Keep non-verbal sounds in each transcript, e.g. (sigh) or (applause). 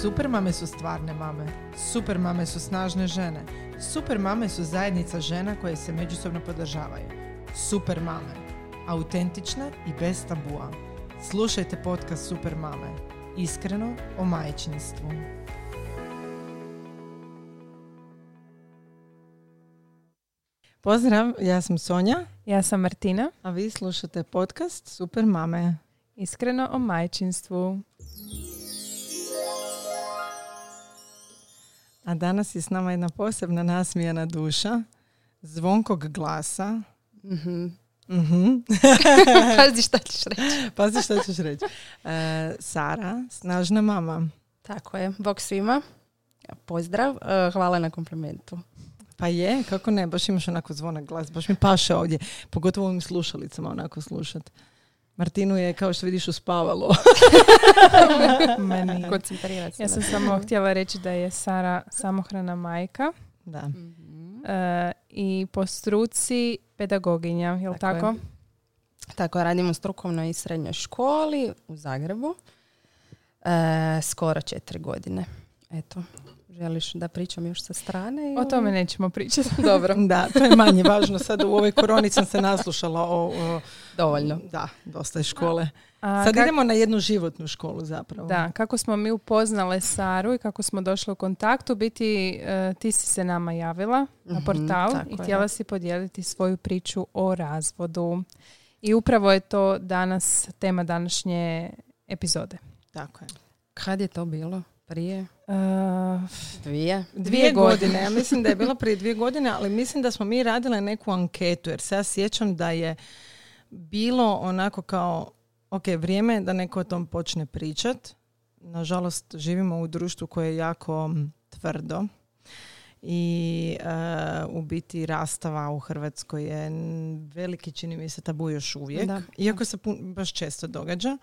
Super mame su stvarne mame. Super mame su snažne žene. Super mame su zajednica žena koje se međusobno podržavaju. Super mame. Autentične i bez tabua. Slušajte podcast Super mame. Iskreno o majčinstvu. Pozdrav, ja sam Sonja, Ja sam Martina, a vi slušate podcast Super mame. iskreno o majčinstvu. A danas je s nama jedna posebna nasmijana duša, zvonkog glasa. Mhm. Mhm. (laughs) Pazi šta ćeš reći. Pazi što ćeš reći. E, Sara, snažna mama. Tako je. Bog svima. Pozdrav. E, Hvala na komplimentu. Pa je, kako ne, baš imaš onako zvonak glas, baš mi paše ovdje, pogotovo ovim slušalicama onako slušat. Martinu je, kao što vidiš, uspavalo. (laughs) Meni. Koncentrirati se Ja sam samo htjela reći da je Sara samohrana majka da. Mhm. e, i po struci pedagoginja, Tako je. tako? Tako, radim u strukovnoj i srednjoj školi u Zagrebu. E, skoro četiri godine. Eto, želiš da pričam još sa strane? O tome nećemo pričati. (laughs) Dobro, Da, to je manje važno. Sad u ovoj koroni sam se naslušala o, o- dovoljno. da, dosta je škole. A Sad kak- idemo na jednu životnu školu zapravo. Da, kako smo mi upoznale Saru i kako smo došle u kontakt, u biti e, ti si se nama javila na Mhm, portal i je. htjela si podijeliti svoju priču o razvodu. I upravo je to danas tema današnje epizode. Tako je. Kad je to bilo? Prije? E, Dvije? Dvije godine, ja mislim da je bilo prije dvije godine, ali mislim da smo mi radile neku anketu, jer se ja sjećam da je bilo onako kao, ok, vrijeme je da neko o tom počne pričat. Nažalost, živimo u društvu koje je jako tvrdo i e, u biti rastava u Hrvatskoj je veliki, čini mi se, tabu još uvijek. Da. Iako se pun- baš često događa.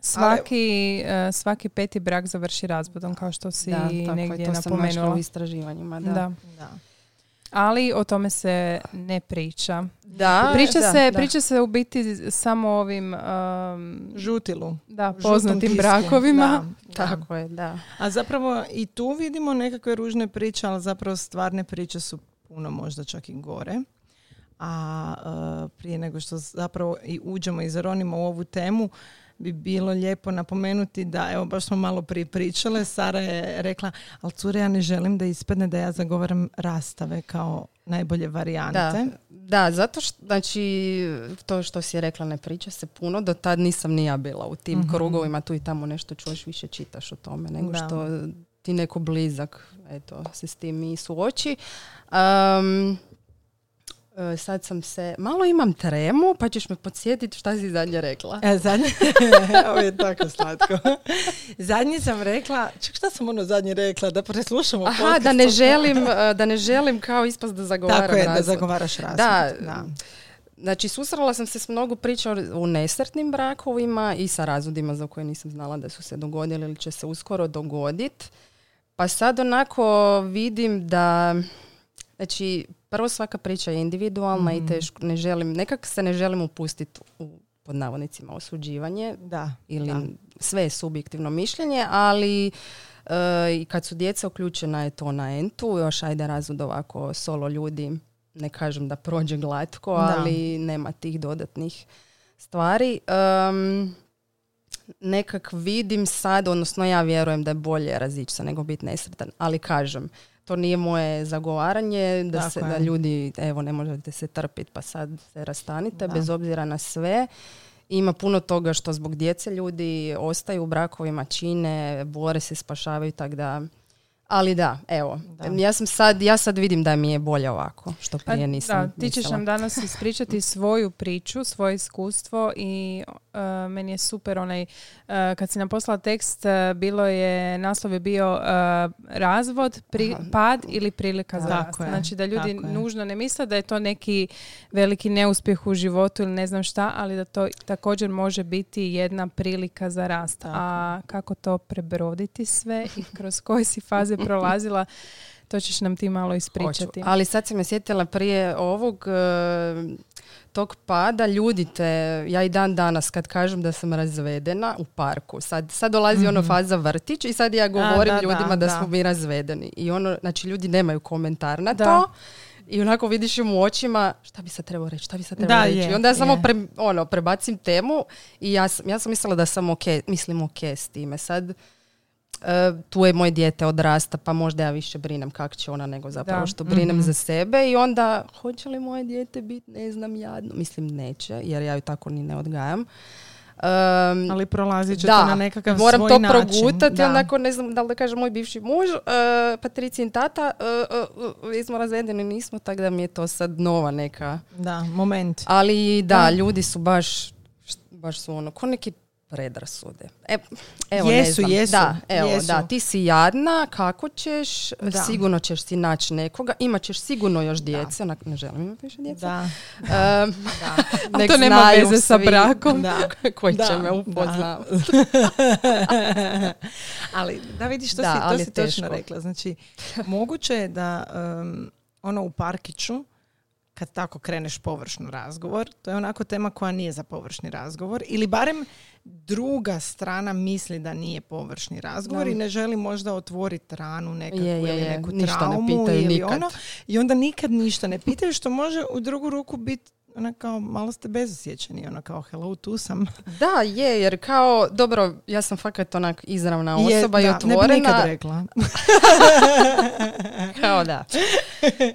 Svaki, e, svaki peti brak završi razvodom, kao što si da, tako je. negdje To napomenula. u istraživanjima. Da. Da. Da. Ali o tome se ne priča. Da, Priča, da, se, da. priča se u biti samo ovim um, Žutilu. da, poznatim brakovima. Da, da. (laughs) Tako je, da. A zapravo i tu vidimo nekakve ružne priče, ali zapravo stvarne priče su puno možda čak i gore. A e, prije nego što zapravo i uđemo i zaronimo u ovu temu, bi bilo lijepo napomenuti da, evo baš smo malo prije pričale, Sara je rekla, ali cure ja ne želim da ispadne da ja zagovaram rastave kao najbolje varijante. Da, da, zato što, znači, to što si rekla ne priča se puno, do tad nisam ni ja bila u tim Mhm. krugovima, tu i tamo nešto čuješ, više čitaš o tome, nego Da. što ti neko blizak, eto, se s tim i suoči. Um, sad sam se, malo imam tremu, pa ćeš me podsjetiti šta si zadnje rekla. E, zadnje, (laughs) ovo je tako slatko. Zadnje sam rekla, ček šta sam ono zadnje rekla, da preslušamo Aha, podcast. da ne želim, e, da ne želim kao ispast da zagovaram Tako je, da zagovaraš razvod. Da, da. Znači, susrela sam se s mnogo priča o- o nesretnim brakovima i sa razvodima za koje nisam znala da su se dogodili ili će se uskoro dogoditi. Pa sad onako vidim da, znači, prvo svaka priča je individualna Mhm. i teško, ne želim, nekak se ne želim upustiti u, pod navodnicima, osuđivanje Da, ili da. sve je subjektivno mišljenje, ali e, i kad su djeca uključena je to na entu, još ajde razvod ovako solo ljudi, ne kažem da prođe glatko, Da. ali nema tih dodatnih stvari. Em, nekak vidim sad, odnosno ja vjerujem da je bolje razići se nego biti nesretan, ali kažem, to nije moje zagovaranje da, Tako se, je. da ljudi, evo ne možete se trpiti pa sad se rastanite, Da. bez obzira na sve. Ima puno toga što zbog djece ljudi ostaju u brakovima, čine, bore se, spašavaju tako da. Ali da, evo, Da. ja sam sad, ja sad vidim da mi je bolje ovako, što Pa prije nisam da, ti ćeš mislila. nam danas ispričati (laughs) svoju priču, svoje iskustvo i e, meni je super onaj, e, kad si nam poslala tekst, e, bilo je, naslov je bio razvod, pri- pad ili prilika za rast. Znači da ljudi tako nužno ne misle da je to neki veliki neuspjeh u životu ili ne znam šta, ali da to također može biti jedna prilika za rast. Tako. A kako to prebroditi sve i kroz koje si faze (laughs) prolazila, to ćeš nam ti malo Hoću. ispričati. Ali sad sam me sjetila prije ovog, tog pada ljudi te, ja i dan danas kad kažem da sam razvedena u parku, sad, sad dolazi ono faza vrtić i sad ja govorim da, ljudima da, da, da. smo mi razvedeni. I ono, znači ljudi nemaju komentar na Da. to. I onako vidiš im u očima šta bi sad trebao reći, šta bi sad trebao Da, reći. je, I onda ja samo pre, ono, prebacim temu i ja sam, ja sam mislila da sam ok, mislim ok s time. Sad, tu je moje dijete odrasta, pa možda ja više brinem kako će ona nego zapravo Da. što brinem Mhm. za sebe i onda hoće li moje dijete biti, ne znam, jadno. Mislim, neće, jer ja ju tako ni ne odgajam. Um, Ali prolazit će da, to na nekakav moram svoj to način. progutati, Da. onako ne znam da li da kažem moj bivši muž, uh, Patricin tata, uh, uh, uh, smo razvedeni, nismo, tako da mi je to sad nova neka. Da, moment. Ali da, Da. ljudi su baš, baš su ono, ko neki predrasude. E, evo, ne Jesu, znam. jesu, Da, evo, jesu. da, ti si jadna, kako ćeš, Da. sigurno ćeš si naći nekoga, imat ćeš sigurno još djece, onak, ne želim imati više djece. Da, Um, (laughs) nek to nema veze sa brakom. da. (laughs) koji Da, će me da. upoznavati. (laughs) ali da vidiš što Da, si, to si točno rekla. Znači, moguće je da um, ono u parkiću kad tako kreneš površno razgovor, to je onako tema koja nije za površni razgovor ili barem druga strana misli da nije površni razgovor Da. i ne želi možda otvoriti ranu nekakvu Je, je, ili je. neku Ništa ne traumu pitaju ili nikad. ono i onda nikad ništa ne pitaju što može u drugu ruku biti ona kao malo ste bezosjećeni, ona kao hello tu sam. (laughs) Da, je, jer kao, dobro, ja sam fakat onak izravna Je, osoba i da, Ne bi nikad otvorena. rekla. (laughs) Kao da.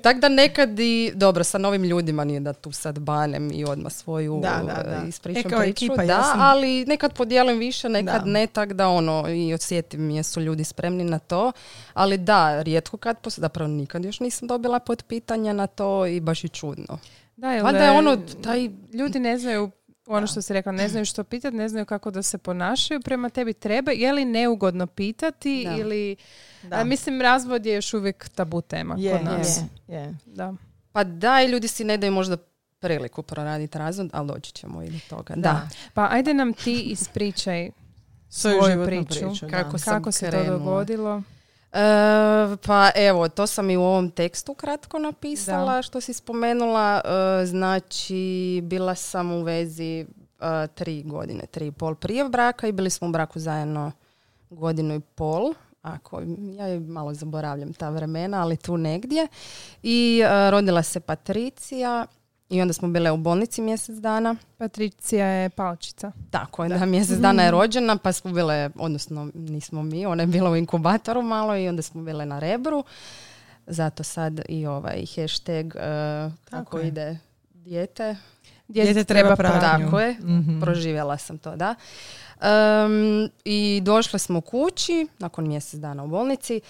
Tako da nekad i, dobro, sa novim ljudima nije da tu sad banem i odmah svoju Da, da, da. e, ispričam E, kao priču. ekipa, da, ja sam- ali nekad podijelim više, nekad Da. ne, tak da ono, i osjetim jesu ljudi spremni na to. Ali da, rijetko kad, zapravo nikad još nisam dobila pod pitanja na to i baš i čudno. Da, jer Valjda je ono, taj ljudi ne znaju ono što si rekla, ne znaju što pitati, ne znaju kako da se ponašaju prema tebi treba, je li neugodno pitati Da. ili... Da. A, mislim, razvod je još uvijek tabu tema je, kod nas. je, je. Da. Pa da, i ljudi si ne daju možda priliku proraditi razvod, ali doći ćemo i do toga. Da. Da. Pa ajde nam ti ispričaj Svoju svoju životnu priču. priču. Kako Kako se to krenula. dogodilo? E, pa evo, to sam i u ovom tekstu kratko napisala Da. što si spomenula. E, znači, bila sam u vezi e, tri godine, tri i pol prije braka i bili smo u braku zajedno godinu i pol. Ako, ja malo zaboravljam ta vremena, ali tu negdje. I e, rodila se Patricija i onda smo bile u bolnici mjesec dana. Patricija je palčica. Tako je, da, mjesec dana je rođena, pa smo bile, odnosno nismo mi, ona je bila u inkubatoru malo i onda smo bile na rebru. Zato sad i ovaj hashtag uh, kako je. ide dijete. Dijete treba pratnju. Tako je, Mhm. proživjela sam to, da. Um, I došle smo kući, nakon mjesec dana u bolnici,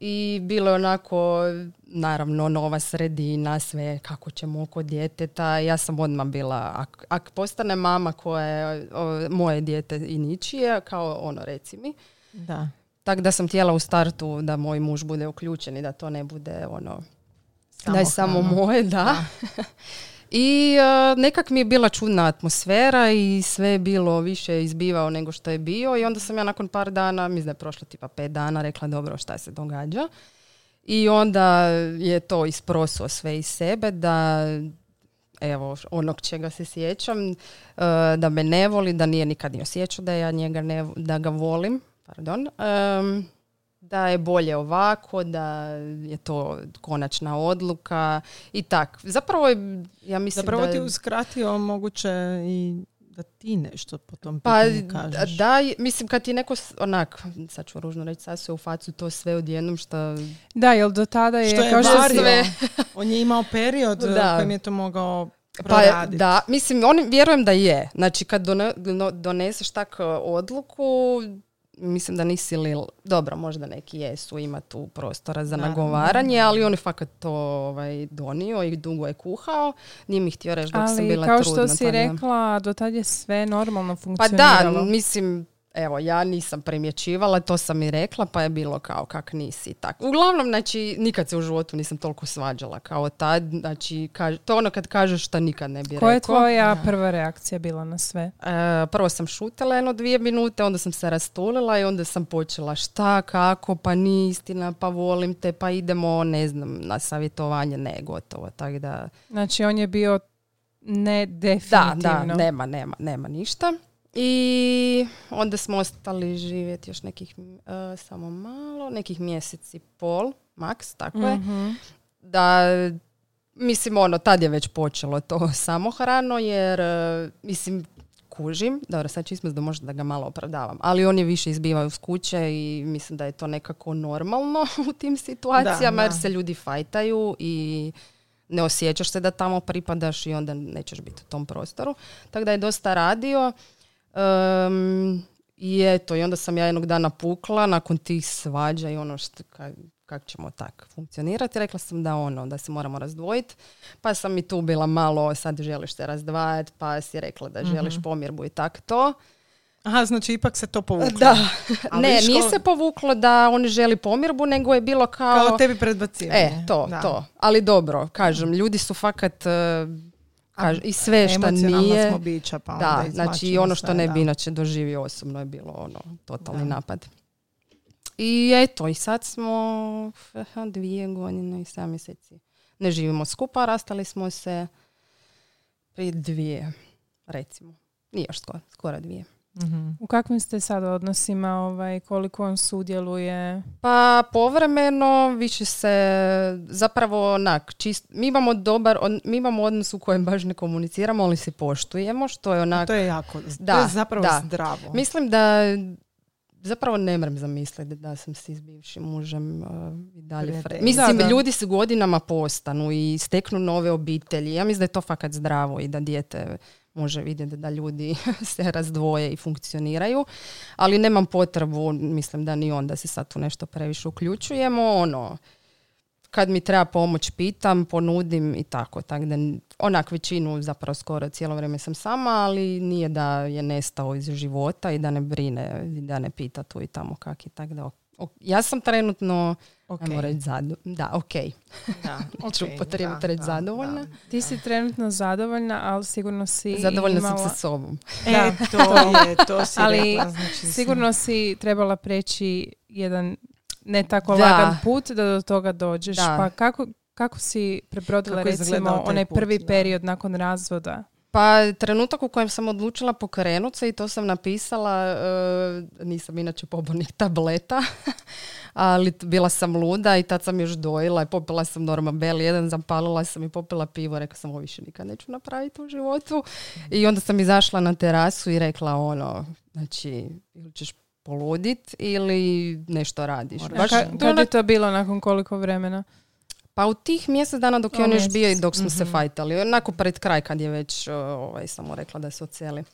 i bilo je onako, naravno, nova sredina, sve kako ćemo oko djeteta. Ja sam odmah bila, ak, ak postane mama koja je o, moje dijete i ničije, kao ono, reci mi. Da. Tako da sam htjela u startu da moj muž bude uključen i da to ne bude ono, da je samo moje, da. (laughs) I e, nekak mi je bila čudna atmosfera i sve je bilo više izbivao nego što je bio i onda sam ja nakon par dana, mislim da je prošlo tipa pet dana, rekla dobro šta se događa. I onda je to isprosuo sve iz sebe da evo onog čega se sjećam, e, da me ne voli, da nije nikad ni osjećao da ja njega ne, da ga volim, pardon, em, da je bolje ovako, da je to konačna odluka i tak. Zapravo je, ja mislim Zapravo da... ti uskratio moguće i da ti nešto po tom Pa kažeš. da, mislim kad ti neko onak, sad ću ružno reći, sad se u facu to sve odjednom što... Da, jer do tada je, Što je kao vario. sve- (laughs) On je imao period Da. u kojem je to mogao Pa da, mislim, on, vjerujem da je. Znači kad doneseš tak e, odluku, mislim da nisi li... Dobro, možda neki jesu, ima tu prostora za nagovaranje, ali on je fakat to ovaj, donio i dugo je kuhao. Nije mi htio reći dok sam Ali bila kao trudna. što si tako da- rekla, do tad je sve normalno Pa funkcioniralo. da, mislim, evo, ja nisam primjećivala, to sam i rekla, pa je bilo kao kak nisi. Tak. Uglavnom, znači, nikad se u životu nisam toliko svađala kao tad. Znači, kaž, to ono kad kažeš šta nikad ne bi Koja je rekao. tvoja Da. prva reakcija bila na sve? E, prvo sam šutela jedno dvije minute, onda sam se rastulila i onda sam počela šta, kako, pa nije istina, pa volim te, pa idemo, ne znam, na savjetovanje, ne, gotovo. Tako da, Znači, on je bio ne Da, definitivno. da, nema, nema, nema ništa. I onda smo ostali živjeti još nekih, e, samo malo, nekih mjesec i pol, maks, tako je. Mhm. Da, mislim, ono, tad je već počelo to (laughs) samohrano, jer, e, mislim, kužim, dobro, sad ispast da možda da ga malo opravdavam, ali on je više izbivao iz kuće i mislim da je to nekako normalno (laughs) u tim situacijama, Da, jer da. se ljudi fajtaju i ne osjećaš se da tamo pripadaš i onda nećeš biti u tom prostoru. Tako da je dosta radio. Em, I eto, i onda sam ja jednog dana pukla nakon tih svađa i ono što, ka- kak ćemo tak funkcionirati. Rekla sam da ono, da se moramo razdvojiti. Pa sam i tu bila malo, sad želiš se razdvajati, pa si rekla da želiš pomirbu i tak to. Aha, znači ipak se to povuklo. Da, (laughs) Ali ne, viš nije se povuklo da on želi pomirbu, nego je bilo kao... Kao tebi predbacivanje. E, to, Da. to. Ali dobro, kažem, ljudi su fakat e, kaž- i sve Emocionalna nije... smo bića, pa onda Da, znači ono što sve, ne bi inače doživio osobno je bilo ono totalni Da. napad. I eto, i sad smo dvije godine i sedam mjeseci. Ne živimo skupa, rastali smo se prije dvije, recimo. Nije još skoro, skoro dvije. Mhm. U kakvim ste sad odnosima, ovaj, koliko on sudjeluje? Pa povremeno više se zapravo onak čist, mi imamo dobar, on- mi imamo odnos u kojem baš ne komuniciramo, ali se poštujemo, što je onak To je jako, to Da, je zapravo da. zdravo. Mislim da zapravo ne mrem zamisliti da sam si s bivšim mužem uh, i dalje fre- Mislim, Da, da. ljudi se godinama postanu i steknu nove obitelji. Ja mislim da je to fakat zdravo i da dijete može vidjeti da ljudi (laughs) se razdvoje i funkcioniraju. Ali nemam potrebu, mislim da ni on da se sad tu nešto previše uključujemo. Ono, kad mi treba pomoć pitam, ponudim i tako. Tako da onak većinu zapravo skoro cijelo vrijeme sam sama, ali nije da je nestao iz života i da ne brine i da ne pita tu i tamo kak je. Tako da ja sam trenutno, Ok. ajmo reći, zadu- da, ok. Da, Ću (laughs) ok, upotrijebiti da, reći da, zadovoljna. da. Ti si trenutno zadovoljna, ali sigurno si Zadovoljna imala... sam sa sobom. E, Da. to je, to si Ali (laughs) rekla, znači, Sigurno si trebala preći jedan ne tako Da. lagan put da do toga dođeš. Da. Pa kako, kako si prebrodila Kako recimo onaj put, prvi da. period nakon razvoda? Pa trenutak u kojem sam odlučila pokrenut se i to sam napisala, e, nisam inače pobornik (laughs) tableta, ali bila sam luda i tad sam još dojila i popila sam Normabel jedan, zapalila sam i popila pivo, rekla sam ovo više nikad neću napraviti u životu. I onda sam izašla na terasu i rekla ono, znači ili ćeš poludit ili nešto radiš. Ka- kad je to bilo, nakon koliko vremena? Pa u tih mjesec dana dok je on još bio i dok smo se Mhm. fajtali. Onako pred kraj kad je već ovaj, samo rekla da se oceli.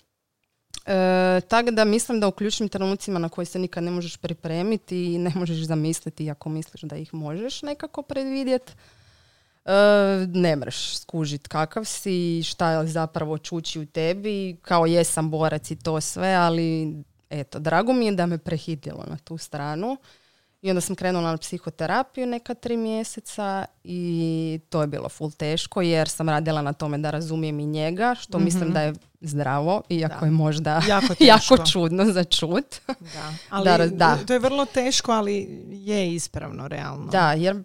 E, tako da mislim da u ključnim trenucima na koje se nikad ne možeš pripremiti i ne možeš zamisliti ako misliš da ih možeš nekako predvidjeti. E, ne mreš skužit kakav si, šta je zapravo čuči u tebi, kao jesam borac i to sve, ali eto, drago mi je da me prehitilo na tu stranu. I onda sam krenula na psihoterapiju neka tri mjeseca i to je bilo full teško jer sam radila na tome da razumijem i njega, što mislim da je zdravo, iako Da. je možda Jako (laughs) jako čudno za čut. Da. (laughs) Ali Da, da. to je vrlo teško, ali je ispravno, realno. Da, jer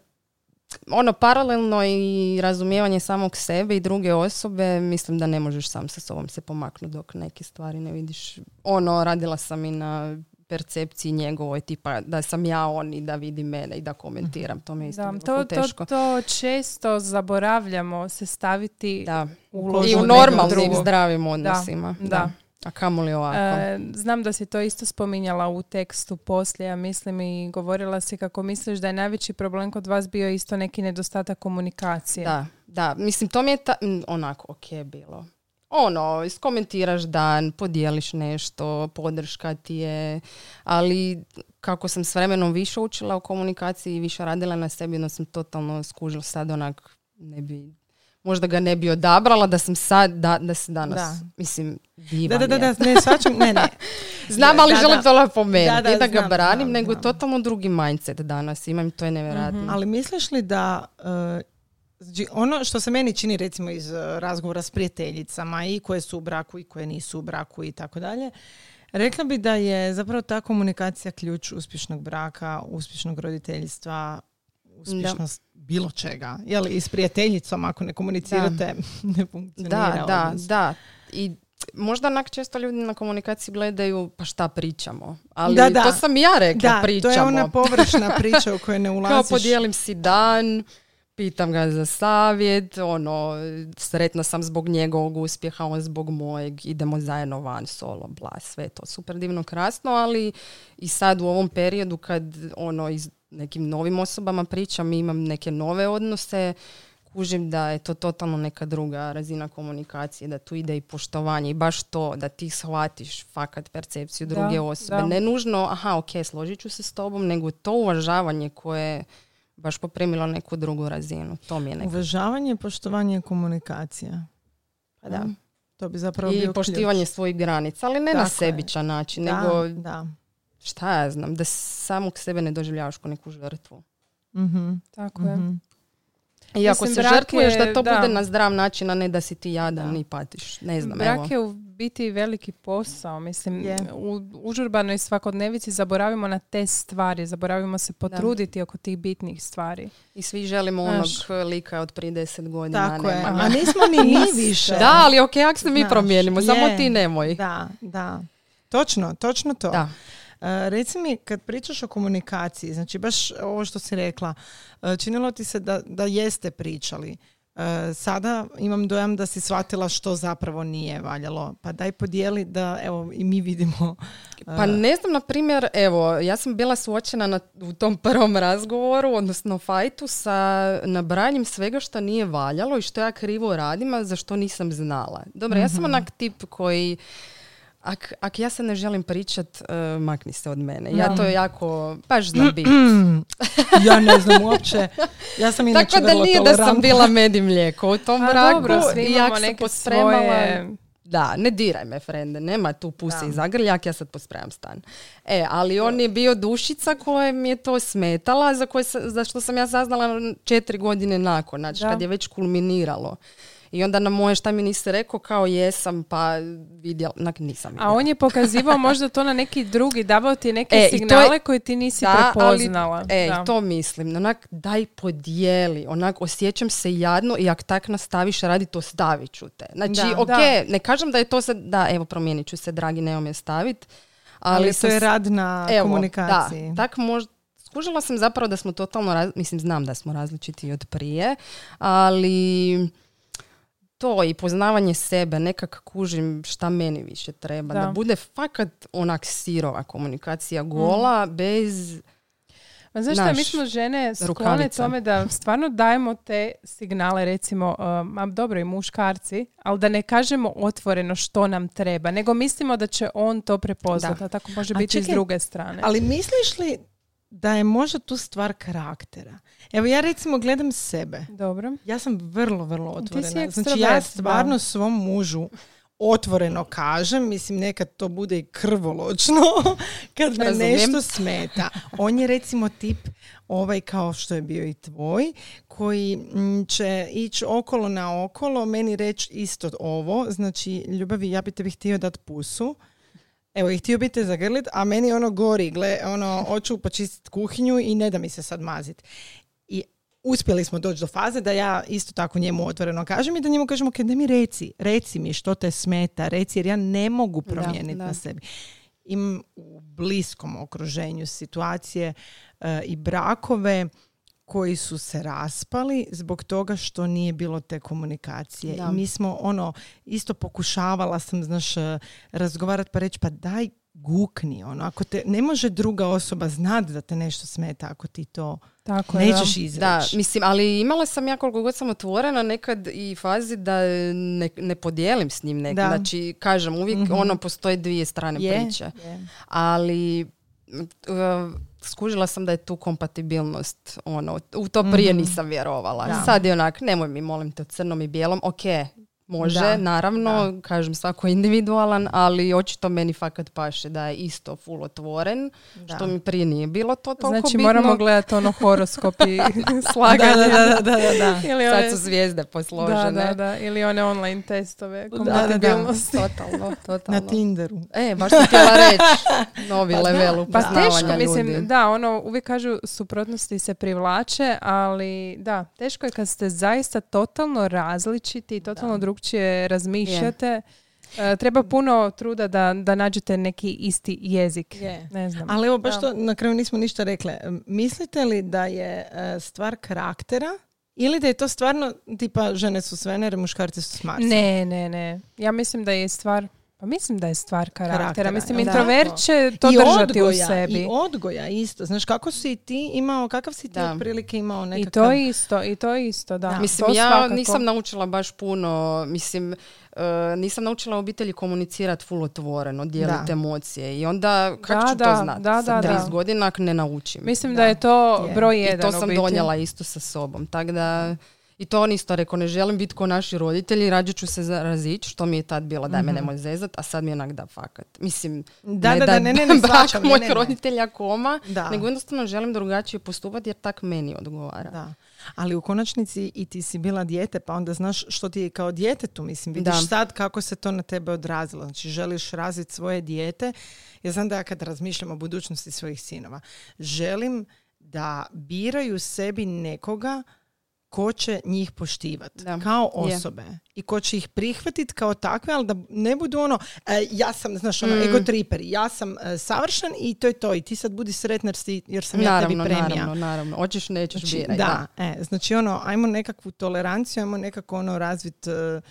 ono paralelno i razumijevanje samog sebe i druge osobe, mislim da ne možeš sam sa sobom se pomaknuti dok neke stvari ne vidiš. Ono, radila sam i na percepciji njegovoj, tipa da sam ja on i da vidi mene i da komentiram. To mi je isto Da, to, ful to, teško. to često zaboravljamo se staviti Da. u I u normalnim zdravim odnosima. Da. da. A kamoli ovako. E, znam da si to isto spominjala u tekstu poslije, ja mislim i govorila si kako misliš da je najveći problem kod vas bio isto neki nedostatak komunikacije. Da, da. Mislim, to mi je ta, onako ok bilo. Ono, iskomentiraš dan, podijeliš nešto, podrška ti je, ali kako sam s vremenom više učila o komunikaciji i više radila na sebi, onda sam totalno skužila sad onak, ne bi, možda ga ne bi odabrala da sam sad, da, da se danas, Da. mislim, Da, divan da, da, je. da, ne, svačam, ne, ne. (laughs) Znam, ali Da, želim da. to napomenuti. Da, da, da ga znam, branim, znam, nego znam. totalno drugi mindset danas imam, to je nevjerojatno. Ali misliš li da e, znači, ono što se meni čini recimo iz e, razgovora s prijateljicama i koje su u braku i koje nisu u braku i tako dalje, rekla bi da je zapravo ta komunikacija ključ uspješnog braka, uspješnog roditeljstva, uspješnost bilo čega. Jel, i s prijateljicom ako ne komunicirate, (laughs) ne funkcionira. Da, da, da. I možda onak često ljudi na komunikaciji gledaju pa šta pričamo. Ali Da, da. to sam ja rekla, Da, pričamo. to je ona površna priča u kojoj ne (laughs) Kao ulaziš. podijelim si dan, pitam ga za savjet, ono, sretna sam zbog njegovog uspjeha, on zbog mojeg, idemo zajedno van, solo, bla, sve to super divno, krasno, ali i sad u ovom periodu kad ono iz nekim novim osobama pričam i imam neke nove odnose, kužim da je to totalno neka druga razina komunikacije, da tu ide i poštovanje i baš to da ti shvatiš fakat percepciju Da, druge osobe. da. Ne nužno, aha, ok, složit ću se s tobom, nego to uvažavanje koje je baš poprimilo neku drugu razinu. To mi je neko. Uvažavanje, poštovanje i komunikacija. Pa da. To bi zapravo I bio poštivanje ključ. svojih granica, ali ne na je. sebičan način, Da, nego da. šta ja znam, da samog sebe ne doživljavaš kao neku žrtvu. Mhm, Tako je. mhm. I ako Mislim, se žrtvuješ je- da to da. bude na zdrav način, a ne da si ti jadan Da. i patiš. Ne znam, evo. Brak je u biti veliki posao. Mislim, Je. u užurbanoj svakodnevici zaboravimo na te stvari. Zaboravimo se potruditi oko tih bitnih stvari. I svi želimo Znaš. onog lika od prije deset godina. Tako a je. A nismo ni mi (laughs) više. Da, ali ok, ako se mi Znaš, promijenimo, samo je. ti nemoj. Da, da. Točno, točno to. Da. E, reci mi, kad pričaš o komunikaciji, znači baš ovo što si rekla, e, činilo ti se da, da jeste pričali. E, sada imam dojam da si shvatila što zapravo nije valjalo. Pa daj podijeli da evo i mi vidimo. Pa ne znam, na primjer, evo, ja sam bila suočena na, u tom prvom razgovoru, odnosno fajtu sa nabrajanjem svega što nije valjalo i što ja krivo radim, a za što nisam znala. Dobro, ja sam onak tip koji ak, ak ja se ne želim pričat, e, makni se od mene. Ja to jako, baš znam biti. (laughs) ja ne znam uopće. Ja sam (laughs) inače Tako da nije da sam bila med i mlijeko u tom A braku. dobro, svi i jak sam pospremala... svoje... Da, ne diraj me, frende, nema tu puse i zagrljak, ja sad pospremam stan. E, ali on je bio dušica koja mi je to smetala, za, koje, za što sam ja saznala četiri godine nakon, znači Da. kad je već kulminiralo. I onda na moje šta mi niste rekao, kao jesam, pa vidjela, onak nisam A vidjela. on je pokazivao (laughs) možda to na neki drugi, davao ti neke E, to je- signale koje ti nisi Da, prepoznala. Ali, e, Da. to mislim. Onak, daj podijeli. Onak, osjećam se jadno i ako tak nastaviš raditi, ostavit ću te. Znači, Da, ok, da. ne kažem da je to sad, da, evo, promijenit ću se, dragi, nemoj me stavit. Ali, Ali to je rad na evo, komunikaciji. Da, tak možda, skužila sam zapravo da smo totalno, raz- mislim, znam da smo različiti od prije, ali to i poznavanje sebe, nekak kužim šta meni više treba. Da, Da. bude fakat onak sirova komunikacija gola, Mm. bez Ma znaš šta, mi smo žene sklone rukavica. tome da stvarno dajemo te signale, recimo, uh, ma dobro i muškarci, ali da ne kažemo otvoreno što nam treba, nego mislimo da će on to prepoznati, a tako može A biti i s čekaj, druge strane. Ali misliš li da je možda tu stvar karaktera? Evo ja recimo gledam sebe. Dobro. Ja sam vrlo, vrlo Ti si otvorena. Znači ja stvarno svom mužu otvoreno kažem, mislim nekad to bude i krvoločno (laughs) kad me Razumijem. nešto smeta. On je recimo tip ovaj kao što je bio i tvoj, koji mm, će ići okolo na okolo, meni reći isto ovo, znači ljubavi ja bi tebi htio dati pusu, Evo, i htio bi te zagrlit, a meni ono gori, gle, ono, hoću počistiti kuhinju i ne da mi se sad mazit. I uspjeli smo doći do faze da ja isto tako njemu otvoreno kažem i da njemu kažem, ok, da mi reci, reci mi što te smeta, reci, jer ja ne mogu promijeniti na sebi. Imam u bliskom okruženju situacije e, i brakove koji su se raspali zbog toga što nije bilo te komunikacije. Da. I mi smo ono, isto pokušavala sam, znaš, e, razgovarati pa reći pa daj gukni, ono, ako te, ne može druga osoba znat da te nešto smeta ako ti to Tako nećeš izreći. Da, mislim, ali imala sam ja koliko god sam otvorena nekad i fazi da ne, ne podijelim s njim nekad. Da. Znači, kažem, uvijek Mhm. ono postoje dvije strane Je, priče. je. Ali uh, skužila sam da je tu kompatibilnost. Ono, u to prije Mhm. nisam vjerovala. Da. Sad je onak, nemoj mi, molim te, crnom i bijelom. Ok, Može, Da, naravno, kažem svako je individualan, ali očito meni fakat paše da je isto full otvoren, Da. što mi prije nije bilo to toliko Znači bitno. moramo gledati ono horoskop i (laughs) (laughs) slaganje. Da, da, da, da, da, da. Ili Sad one, su zvijezde posložene. da, da, da. Ili one online testove da, da. kompatibilnosti. (laughs) Totalno, totalno. Na Tinderu. E, baš sam htjela reći. Novi Pa da, level Pa teško, mislim, ljudi. da, ono, uvijek kažu suprotnosti se privlače, ali da, teško je kad ste zaista totalno različiti i totalno Da. Drugčije razmišljate. E, treba puno truda da, da nađete neki isti jezik. Je. Ne znam. Ali evo, baš to na kraju nismo ništa rekle. Mislite li da je e, stvar karaktera ili da je to stvarno tipa žene su s Venere, muškarci su s Marsa? Ne, ne, ne. Ja mislim da je stvar Pa mislim da je stvar karaktera. Karaktera, Mislim, introvert će to I držati odgoja, u sebi. I odgoja isto. Znaš, kako si ti imao, kakav si ti Da. otprilike imao I nekakav... to isto, i to isto, da. Da. Mislim, To ja svakako. nisam naučila baš puno, mislim, e, nisam naučila u obitelji komunicirati full otvoreno, dijeliti Da. emocije. I onda, kako Da, ću da, to znati? da, da, 30 da. godina ak ne naučim. Mislim Da. da je to Je. broj I jedan to u sam donijela isto sa sobom. Tako da, i to on isto rekao, ne želim biti ko naši roditelji, rađe ću se razići, što mi je tad bilo, daj me nemoj zezat, a sad mi je onak da fakat. Mislim, Da, ne da, da ne, ne, ne, (laughs) ne, mojih roditelja koma, Da. nego jednostavno želim drugačije postupati jer tak meni odgovara. Da. Ali u konačnici i ti si bila dijete, pa onda znaš što ti je kao djetetu, mislim, vidiš Da. sad kako se to na tebe odrazilo. Znači, želiš razviti svoje dijete. Ja znam da ja kad razmišljam o budućnosti svojih sinova, želim da biraju sebi nekoga ko će njih poštivati kao osobe i ko će ih prihvatiti kao takve, ali da ne budu ono, e, ja sam, znaš, ono, Mm. ego triperi, ja sam e, savršen i to je to i ti sad budi sretna jer, si- jer sam ja tebi Naravno, premija. naravno, naravno. Hoćeš, nećeš, Znači, biraj. da, E, znači ono, ajmo nekakvu toleranciju, ajmo nekako ono razvit, e,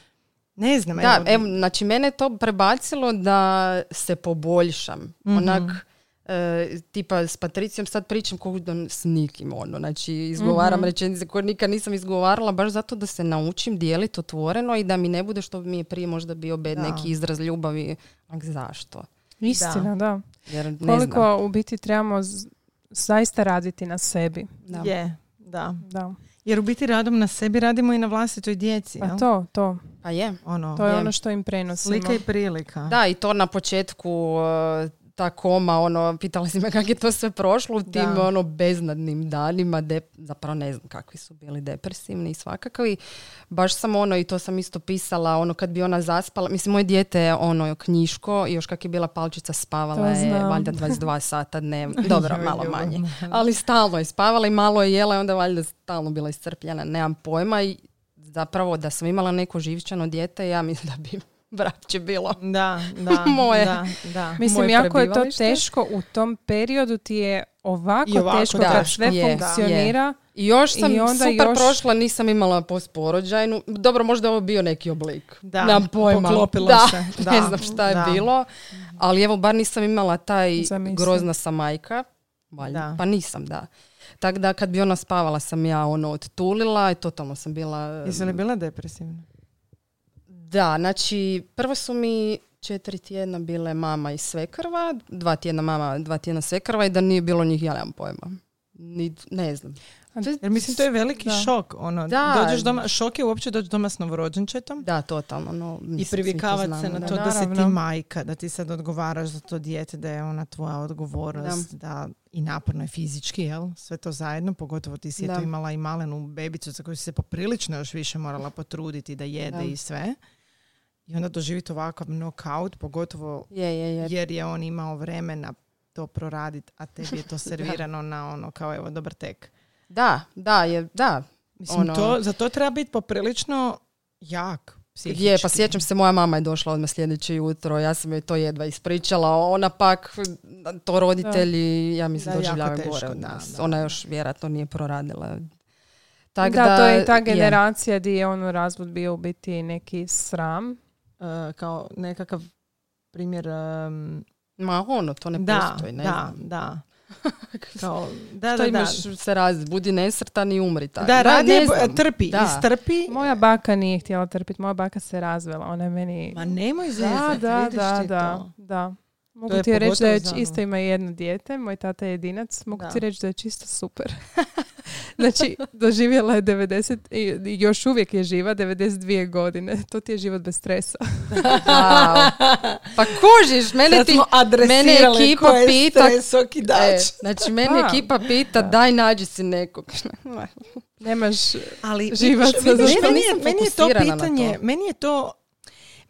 ne znam, Da, evo, evo, znači mene je to prebacilo da se poboljšam. Mhm. Onak, e, tipa s Patricijom sad pričam da s nikim, ono, znači izgovaram Mhm. rečenice koje nikad nisam izgovarala, baš zato da se naučim dijeliti otvoreno i da mi ne bude što mi je prije možda bio bed Da. neki izraz ljubavi. Onak, zašto? Istina, da. Jer ne Koliko znam. u biti trebamo z- zaista raditi na sebi. Da. je, da. Da. Jer u biti radom na sebi radimo i na vlastitoj djeci, Pa jel? to, to. Pa je. Ono, To je Je. ono što im prenosimo. slika i prilika. Da, i to na početku e, ta koma, ono, pitala si me kako je to sve prošlo u tim Da. ono beznadnim danima, de, zapravo ne znam kakvi su bili depresivni i svakakvi. Baš sam ono, i to sam isto pisala, ono kad bi ona zaspala, mislim moje dijete je ono knjiško i još kak je bila palčica spavala je valjda 22 sata dnevno, (laughs) dobro, Joj, malo manje. Ali stalno je spavala i malo je jela i onda valjda stalno bila iscrpljena, nemam pojma i zapravo da sam imala neko živčano dijete, ja mislim da bi brakće bilo. Da, (laughs) da, Moje. da, da. Mislim, moje jako je to teško u tom periodu ti je ovako, I ovako teško teško. kad sve Je, funkcionira. I još sam I onda super još- prošla, nisam imala postporođajnu. Dobro, možda je ovo bio neki oblik. Da, Nemam pojma. poklopilo da, se. (laughs) ne Da, znam šta je da. bilo. Ali evo, bar nisam imala taj Zamisli. grozna sam majka. Valjda. Da. Pa nisam, da. Tako da kad bi ona spavala sam ja ono odtulila i totalno sam bila... Jesi li bila depresivna? Da, znači prvo su mi četiri tjedna bile mama i svekrva, dva tjedna mama, dva tjedna svekrva i da nije bilo njih, ja nemam pojma. Ni, ne znam. Jer mislim, to je veliki Da. šok. Ono, Da. Dođeš doma, šok je uopće doći doma s novorođenčetom Da, totalno. No, i mislim, to privikavati se na da. to da, si ti majka, da ti sad odgovaraš za to dijete, da je ona tvoja odgovornost, da, i naporno je fizički, jel? Sve to zajedno, pogotovo ti si Da. eto imala i malenu bebicu za koju si se poprilično još više morala potruditi da jede Da. i sve. I onda doživjeti ovakav knockout, pogotovo Je, je, je. jer je on imao vremena to proraditi, a tebi je to (laughs) servirano na ono kao evo dobar tek. Da, da, je, da. Mislim, Ono- to, za to treba biti poprilično jak. psihički. Je, pa sjećam se, moja mama je došla odmah sljedeće jutro, ja sam joj to jedva ispričala, ona pak, to roditelji, ja mislim, Da, doživljavaju gore od da, nas. da, Ona da. još vjerojatno nije proradila. Tak da, to je i ta generacija gdje je ono razvod bio u biti neki sram. E, kao nekakav primjer em, Ma ono, to ne da, postoji, ne da, znam. da. (laughs) Kao, da, Što da, da. imaš se raz, budi nesrtan i umri tako. Da, radi, ne znam. trpi, Da. istrpi. Moja baka nije htjela trpiti, moja baka se razvela. Ona je meni... Ma nemoj da, zezat, da, vidiš da, ti da, to. da. Mogu ti reći da je isto ima jedno dijete, moj tata je jedinac, mogu Da. ti reći da je čisto super. (laughs) Znači, doživjela je 90, i još uvijek je živa, 92 godine. To ti je život bez stresa. Wow. Pa kužiš, mene ti, mene ekipa pita... E, znači, mene ekipa pita, daj nađi si nekog. (laughs) Nemaš Ali, živaca. Vidiš, meni, je, meni je to pitanje, meni je to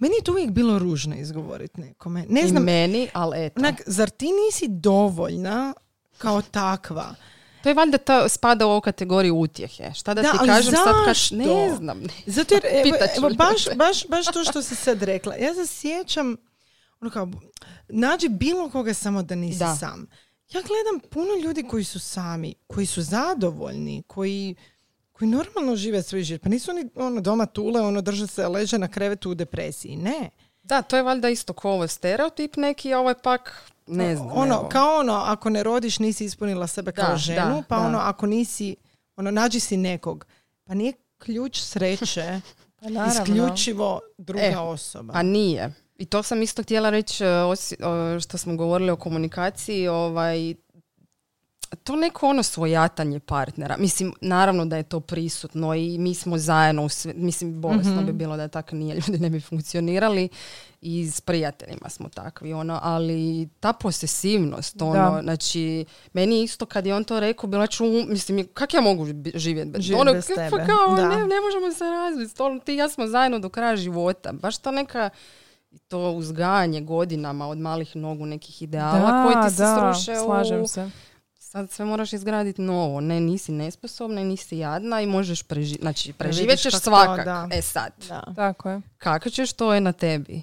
meni je to uvijek bilo ružno izgovoriti nekome. Ne znam, I meni, ali eto. Onak, zar ti nisi dovoljna kao takva? To je valjda to spada u ovu kategoriju utjehe. Šta da, ti kažem zašto? sad kaš, ne znam. Zato jer, evo, evo, baš, baš, baš to što si sad rekla. Ja se sjećam, ono kao, nađi bilo koga samo da nisi Da. sam. Ja gledam puno ljudi koji su sami, koji su zadovoljni, koji, koji normalno žive svoj život. Pa nisu oni ono, doma tule, ono, drže se, leže na krevetu u depresiji. Ne. Da, to je valjda isto ko ovo stereotip neki, a ovo je pak, ne znam. ono, evo. kao ono, ako ne rodiš, nisi ispunila sebe Da, kao ženu, da, pa da. ono, ako nisi, ono, nađi si nekog. Pa nije ključ sreće (laughs) Pa naravno. isključivo druga E, osoba. A nije. I to sam isto htjela reći, e, o, što smo govorili o komunikaciji, ovaj, to neko ono svojatanje partnera. Mislim, naravno da je to prisutno i mi smo zajedno, u sve- mislim, bolesno Mhm. bi bilo da tako nije, (laughs) ljudi ne bi funkcionirali i s prijateljima smo takvi, ono, ali ta posesivnost, ono, Da. znači, meni isto kad je on to rekao, bila ću, mislim, kak ja mogu živjeti bez, Živjet ono, bez tebe, kao, da. ne, ne možemo se razviti, ono, ti i ja smo zajedno do kraja života, baš to neka, to uzgajanje godinama od malih nogu nekih ideala koji ti se da, sruše slažem u... se. Sad sve moraš izgraditi novo. Ne, nisi nesposobna i nisi jadna i možeš preživjeti. Znači, preživjet ćeš to, svakak. da. E sad, Da. Tako je. kako ćeš, to je na tebi.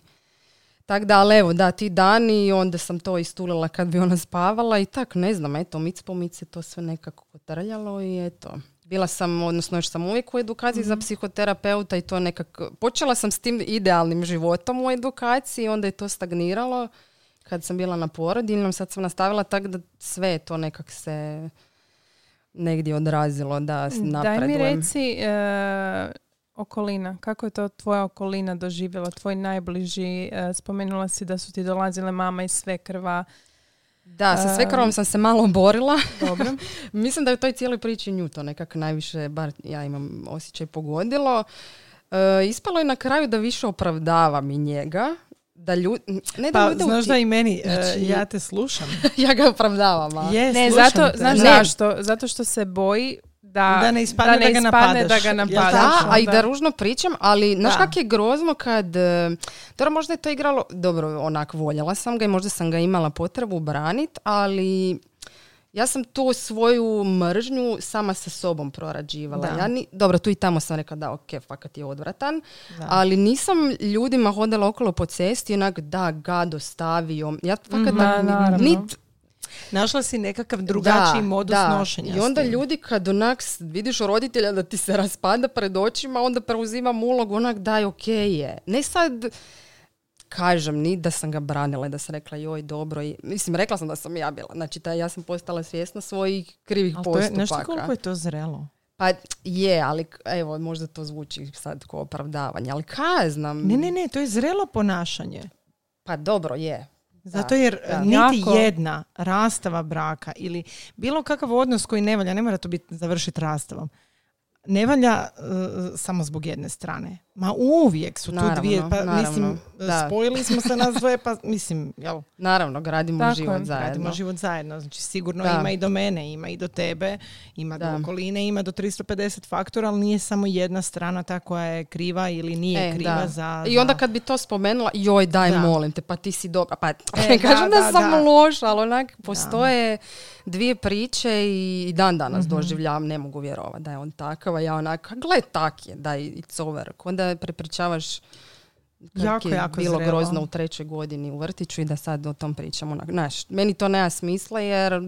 Tak da, ali evo, da, ti dani, onda sam to istulila kad bi ona spavala i tak, ne znam, eto, mic po mic se to sve nekako kotrljalo i eto. Bila sam, odnosno još sam uvijek u edukaciji za psihoterapeuta i to nekako, počela sam s tim idealnim životom u edukaciji, onda je to stagniralo kad sam bila na porodiljnom, sad sam nastavila tako da sve je to nekak se negdje odrazilo da Daj mi napredujem. reci e, okolina. Kako je to tvoja okolina doživjela? Tvoj najbliži, e, spomenula si da su ti dolazile mama i svekrva. Da, sa Um, svekrvom sam se malo borila. Dobro. (laughs) Mislim da je u toj cijeloj priči nju to nekako najviše, bar ja imam osjećaj, pogodilo. E, ispalo je na kraju da više opravdavam i njega. Da ljudi, ne da Pa, ljude znaš uti- da i meni, e, Znači- ja te slušam. (laughs) ja ga opravdavam. a? Je, Ne, zato, te. znaš Ne. zašto? Zato što se boji da, Da ne ispadne da ga ispadne napadaš. da ga napadaš. Da, a i da ružno pričam, ali znaš Da. kak je grozno kad, e, dobro možda je to igralo, dobro onak voljela sam ga i možda sam ga imala potrebu branit, ali ja sam tu svoju mržnju sama sa sobom prorađivala. Da. Ja ni, dobro, tu i tamo sam rekla da, ok, fakat je odvratan, Da. ali nisam ljudima hodala okolo po cesti onak da, gado stavio. Ja fakat Mhm. naravno. nit Našla si nekakav drugačiji da, modus da. nošenja. I onda ljudi kad onak vidiš roditelja da ti se raspada pred očima, onda preuzimam ulogu onak daj ok je. Ne sad kažem ni da sam ga branila i da sam rekla joj dobro. I, mislim rekla sam da sam ja bila. Znači taj, ja sam postala svjesna svojih krivih Ali to je, postupaka. nešto koliko je to zrelo? Pa je, ali evo možda to zvuči sad kao opravdavanje, ali kaj znam. Ne, ne, ne, to je zrelo ponašanje. Pa dobro je. Zato jer da. niti Jako. jedna rastava braka ili bilo kakav odnos koji ne valja, ne mora to biti završiti rastavom, ne valja e, samo zbog jedne strane. Ma uvijek su tu Naravno, dvije, pa naravno, mislim, da. spojili smo se nas dvoje, pa mislim, jel, (laughs) Naravno, gradimo Tako život je. zajedno. radimo život zajedno. Znači sigurno Da. ima i do mene, ima i do tebe, ima Da. do okoline, ima do 350 faktora, ali nije samo jedna strana ta koja je kriva ili nije E, kriva da. za, I onda kad bi to spomenula, joj daj Da. molim te, pa ti si dobra. Pa E, (laughs) kažem da, da, sam da. loša, ali onak postoje dvije priče i dan danas Mhm. doživljavam, ne mogu vjerovati da je on takav, a ja onak, gle tak je, daj it's over. Onda prepričavaš kak Jako, je jako bilo zrelo. grozno u trećoj godini u vrtiću i da sad o tom pričamo. Znaš, meni to nema smisla jer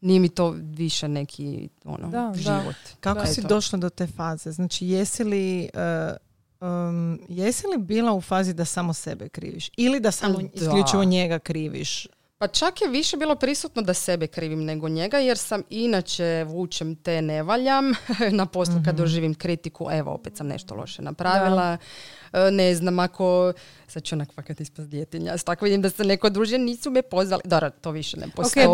nije mi to više neki ono, Da, da. život. Kako Da, si eto. došla do te faze? Znači, jesi li, uh, um, jesi li bila u fazi da samo sebe kriviš? Ili da samo Da. isključivo njega kriviš? Pa čak je više bilo prisutno da sebe krivim nego njega, jer sam inače vučem te ne valjam. (laughs) Na poslu kad Mhm. doživim kritiku, evo, opet sam nešto loše napravila. E, Ne znam, ako... Sad ću onak fakat ispast djetinja. Tako vidim da se neko druži, nisu me pozvali. Dobro, to više ne postoji.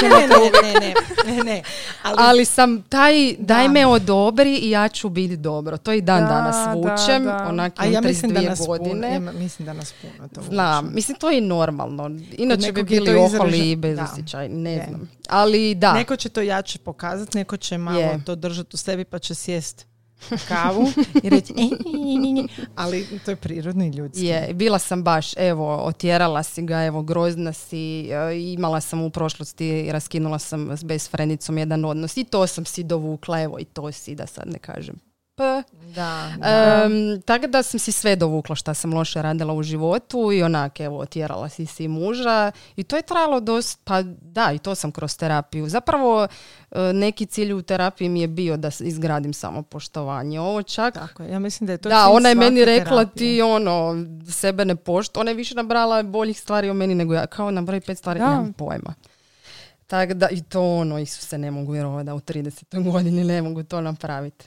ćemo (laughs) ne, ne, ne, ne, ne, ne. Ali, Ali sam taj, daj Da. me odobri i ja ću biti dobro. To i dan Da, danas da, vučem, da. onak a ja mislim da 32 nas puno, godine. ima- mislim da nas puno to Znam, mislim to je normalno. Inače bi bili oholi i bez da. osjećaj, ne Je. znam. Ali da, Neko će to jače pokazati, neko će malo Je. to držati u sebi pa će sjest kavu (laughs) i reći ali to je prirodno i ljudski. je, bila sam baš, evo, otjerala si ga, evo, grozna si, e, imala sam u prošlosti, raskinula sam s bez frendicom jedan odnos i to sam si dovukla, evo i to si, da sad ne kažem. Da, da. Em, tako da sam si sve dovukla šta sam loše radila u životu i onak, evo, otjerala si si muža i to je trajalo dosta, pa da, i to sam kroz terapiju. Zapravo, e, neki cilj u terapiji mi je bio da izgradim samopoštovanje. Ovo čak Tako je. Ja mislim da je to da, ona je meni rekla terapije. ti ono, sebe ne pošto. Ona je više nabrala boljih stvari o meni nego ja. Kao nabravi pet stvari, Da. nemam pojma. Tako da, i to ono, Isuse, ne mogu vjerovati da u 30. godini ne mogu to napraviti.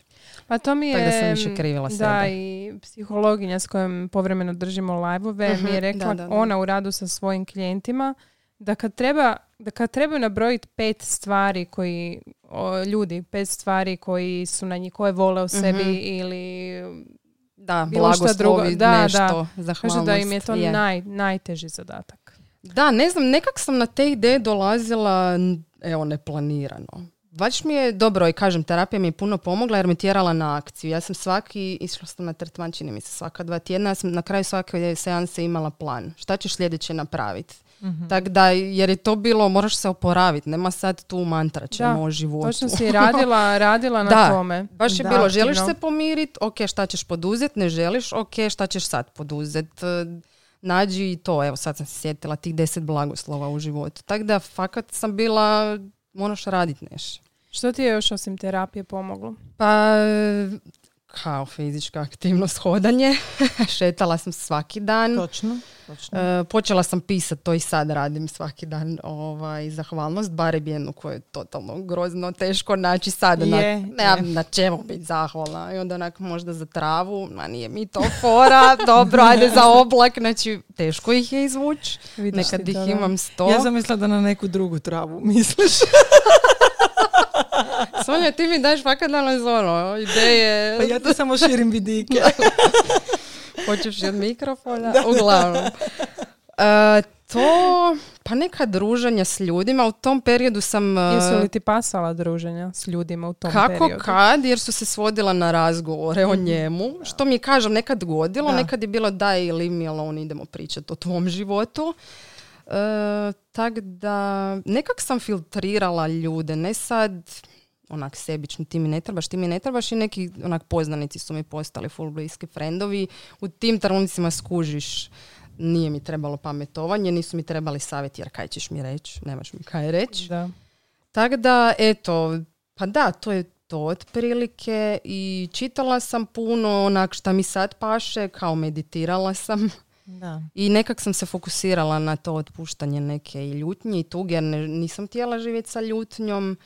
Pa to mi je... Tak da sam više krivila Da, sebe. i psihologinja s kojom povremeno držimo live-ove mi je Mhm, rekla da, da, da. ona u radu sa svojim klijentima da kad treba da kad trebaju nabrojiti pet stvari koji o, ljudi, pet stvari koji su na njih, koje vole u sebi Mhm. ili Da, šta drugo. blagoslovi, Da, nešto, da. kaže da im je to je. naj, najteži zadatak. Da, ne znam, nekak sam na te ideje dolazila, evo, neplanirano. Baš mi je dobro i kažem, terapija mi je puno pomogla jer me tjerala na akciju. Ja sam svaki, išla sam na tretman, čini mi se svaka dva tjedna, ja sam na kraju svake seanse imala plan. Šta ćeš sljedeće napraviti? Mhm. Tako da, jer je to bilo, moraš se oporaviti, nema sad tu mantra ćemo Da, o životu. Točno si radila, radila na (laughs) Da. tome. Baš je Da, bilo, želiš aktivno. se pomiriti, ok, šta ćeš poduzeti, ne želiš, ok, šta ćeš sad poduzeti. Nađi i to, evo sad sam se sjetila tih deset blagoslova u životu. Tako da, fakat sam bila, moraš raditi nešto. Što ti je još osim terapije pomoglo? Pa, kao fizička aktivnost, hodanje. (laughs) Šetala sam svaki dan. Točno, točno. E, počela sam pisati, to i sad radim svaki dan, ovaj, zahvalnost, barem jednu koju je totalno grozno, teško naći sad, Je, nemam je. na čemu biti zahvalna i onda onak možda za travu, ma nije mi to fora, (laughs) dobro, ajde za oblak, znači teško ih je izvući, Vidiš nekad ti ih da. imam sto. Ja sam mislila da na neku drugu travu misliš. (laughs) (laughs) Sonja, ti mi daješ fakat danas ono, ideje, Pa ja ti samo širim vidike. (laughs) počeš od mikrofona, uglavnom. E, to, pa neka druženja s ljudima, u tom periodu sam... e, Jesu li ti pasala druženja s ljudima u tom Kako periodu? kad, jer su se svodila na razgovore o njemu, što mi je, kažem, nekad godilo, Da. nekad je bilo daj ili mi, ali on idemo pričati o tvom životu. E, tak da, nekak sam filtrirala ljude, ne sad onak sebično, ti mi ne trebaš, ti mi ne trebaš i neki onak poznanici su mi postali full bliski frendovi. U tim trenucima skužiš, nije mi trebalo pametovanje, nisu mi trebali savjeti jer kaj ćeš mi reći, nemaš mi kaj reći. Da. Tako da, eto, pa da, to je to otprilike i čitala sam puno onak šta mi sad paše, kao meditirala sam Da. i nekak sam se fokusirala na to otpuštanje neke i ljutnje i tuge, jer ne- nisam htjela živjeti sa ljutnjom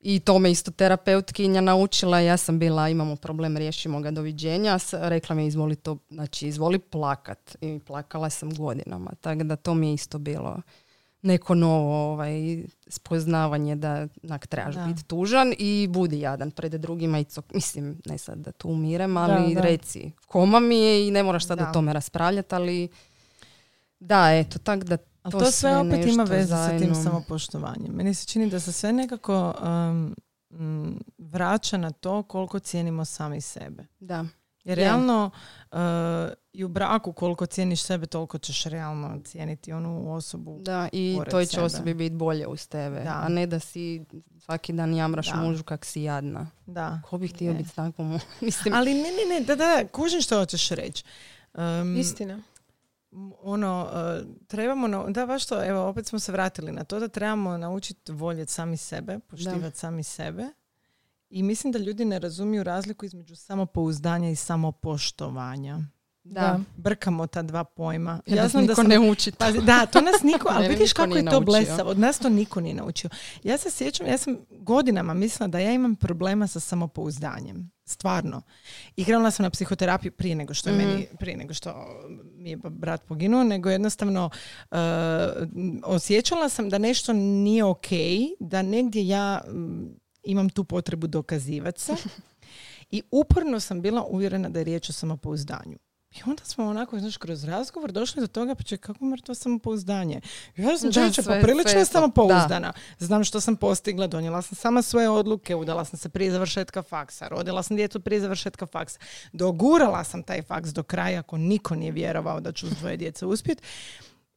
i to me isto terapeutkinja naučila, ja sam bila, imamo problem, riješimo ga, doviđenja, rekla mi je izvoli to, znači izvoli plakat i plakala sam godinama, tako da to mi je isto bilo neko novo ovaj, spoznavanje da nak, trebaš Da. biti tužan i budi jadan pred drugima i cok, mislim, ne sad da tu umirem, ali da. reci, koma mi je i ne moraš sad Da. o tome raspravljati, ali da, eto, tak da Ali to, to, sve opet ima veze sa tim zajedno. samopoštovanjem. Meni se čini da se sve nekako um, vraća na to koliko cijenimo sami sebe. Da, Jer Je. realno uh, i u braku koliko cijeniš sebe, toliko ćeš realno cijeniti onu osobu. da, i toj će sebe. osobi biti bolje uz tebe, Da. a ne da si svaki dan jamraš Da. mužu kak si jadna. Da. Ko bi htio biti s takvom? (laughs) Mislim, Ali ne, ne, ne, da, da, kužim što hoćeš reći. Um, Istina. Ono, uh, trebamo, na- da baš to, evo, opet smo se vratili na to da trebamo naučiti voljeti sami sebe, poštivati sami sebe. I mislim da ljudi ne razumiju razliku između samopouzdanja i samopoštovanja. Da. brkamo ta dva pojma. Ja, ja znam da sam... ne uči Pazi, da, to nas niko, (laughs) ali vidiš kako je to naučio. blesavo. Od nas to niko nije naučio. Ja se sjećam, ja sam godinama mislila da ja imam problema sa samopouzdanjem. Stvarno. I krenula sam na psihoterapiju prije nego što je Mhm. meni, prije nego što mi je brat poginuo, nego jednostavno uh, osjećala sam da nešto nije ok, da negdje ja mm, imam tu potrebu dokazivati se. (laughs) I uporno sam bila uvjerena da je riječ o samopouzdanju. I onda smo onako, znaš, kroz razgovor došli do toga, pa čekaj, kako mrtvo samopouzdanje? Ja sam Da, čovječe sve je to. samopouzdana. Znam što sam postigla, donijela sam sama svoje odluke, udala sam se prije završetka faksa, rodila sam djecu prije završetka faksa, dogurala sam taj faks do kraja ako niko nije vjerovao da ću s dvoje djece uspjeti.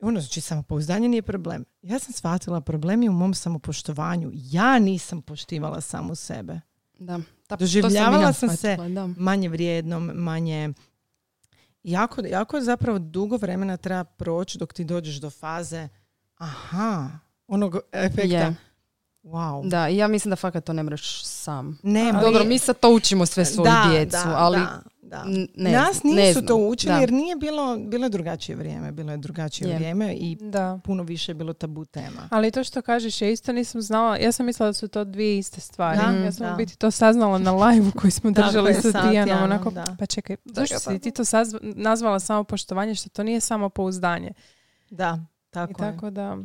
Ono, znači, samopouzdanje nije problem. Ja sam shvatila problem je u mom samopoštovanju. Ja nisam poštivala samu sebe. Da. Da, to Doživljavala ja sam se da. manje vrijednom, manje... Jako, jako zapravo dugo vremena treba proći dok ti dođeš do faze aha, onog efekta. Je. Wow. Da, ja mislim da fakat to ne mreš sam. Nema. Dobro, mi sad to učimo sve svoju da, djecu, da, ali da, da. ne Nas znam, ne nisu znam. to učili Da. jer nije bilo, bilo je drugačije vrijeme. Bilo je drugačije Je. vrijeme i Da. puno više je bilo tabu tema. Ali to što kažeš, ja isto nisam znala, ja sam mislila da su to dvije iste stvari. Da, ja sam da. u biti to saznala na live koji smo (laughs) držali sa Tijanom. Onako, pa čekaj, Da, zašto si pa- ti to sazva- nazvala samo poštovanje, što to nije samo pouzdanje. Da, I tako je. tako da...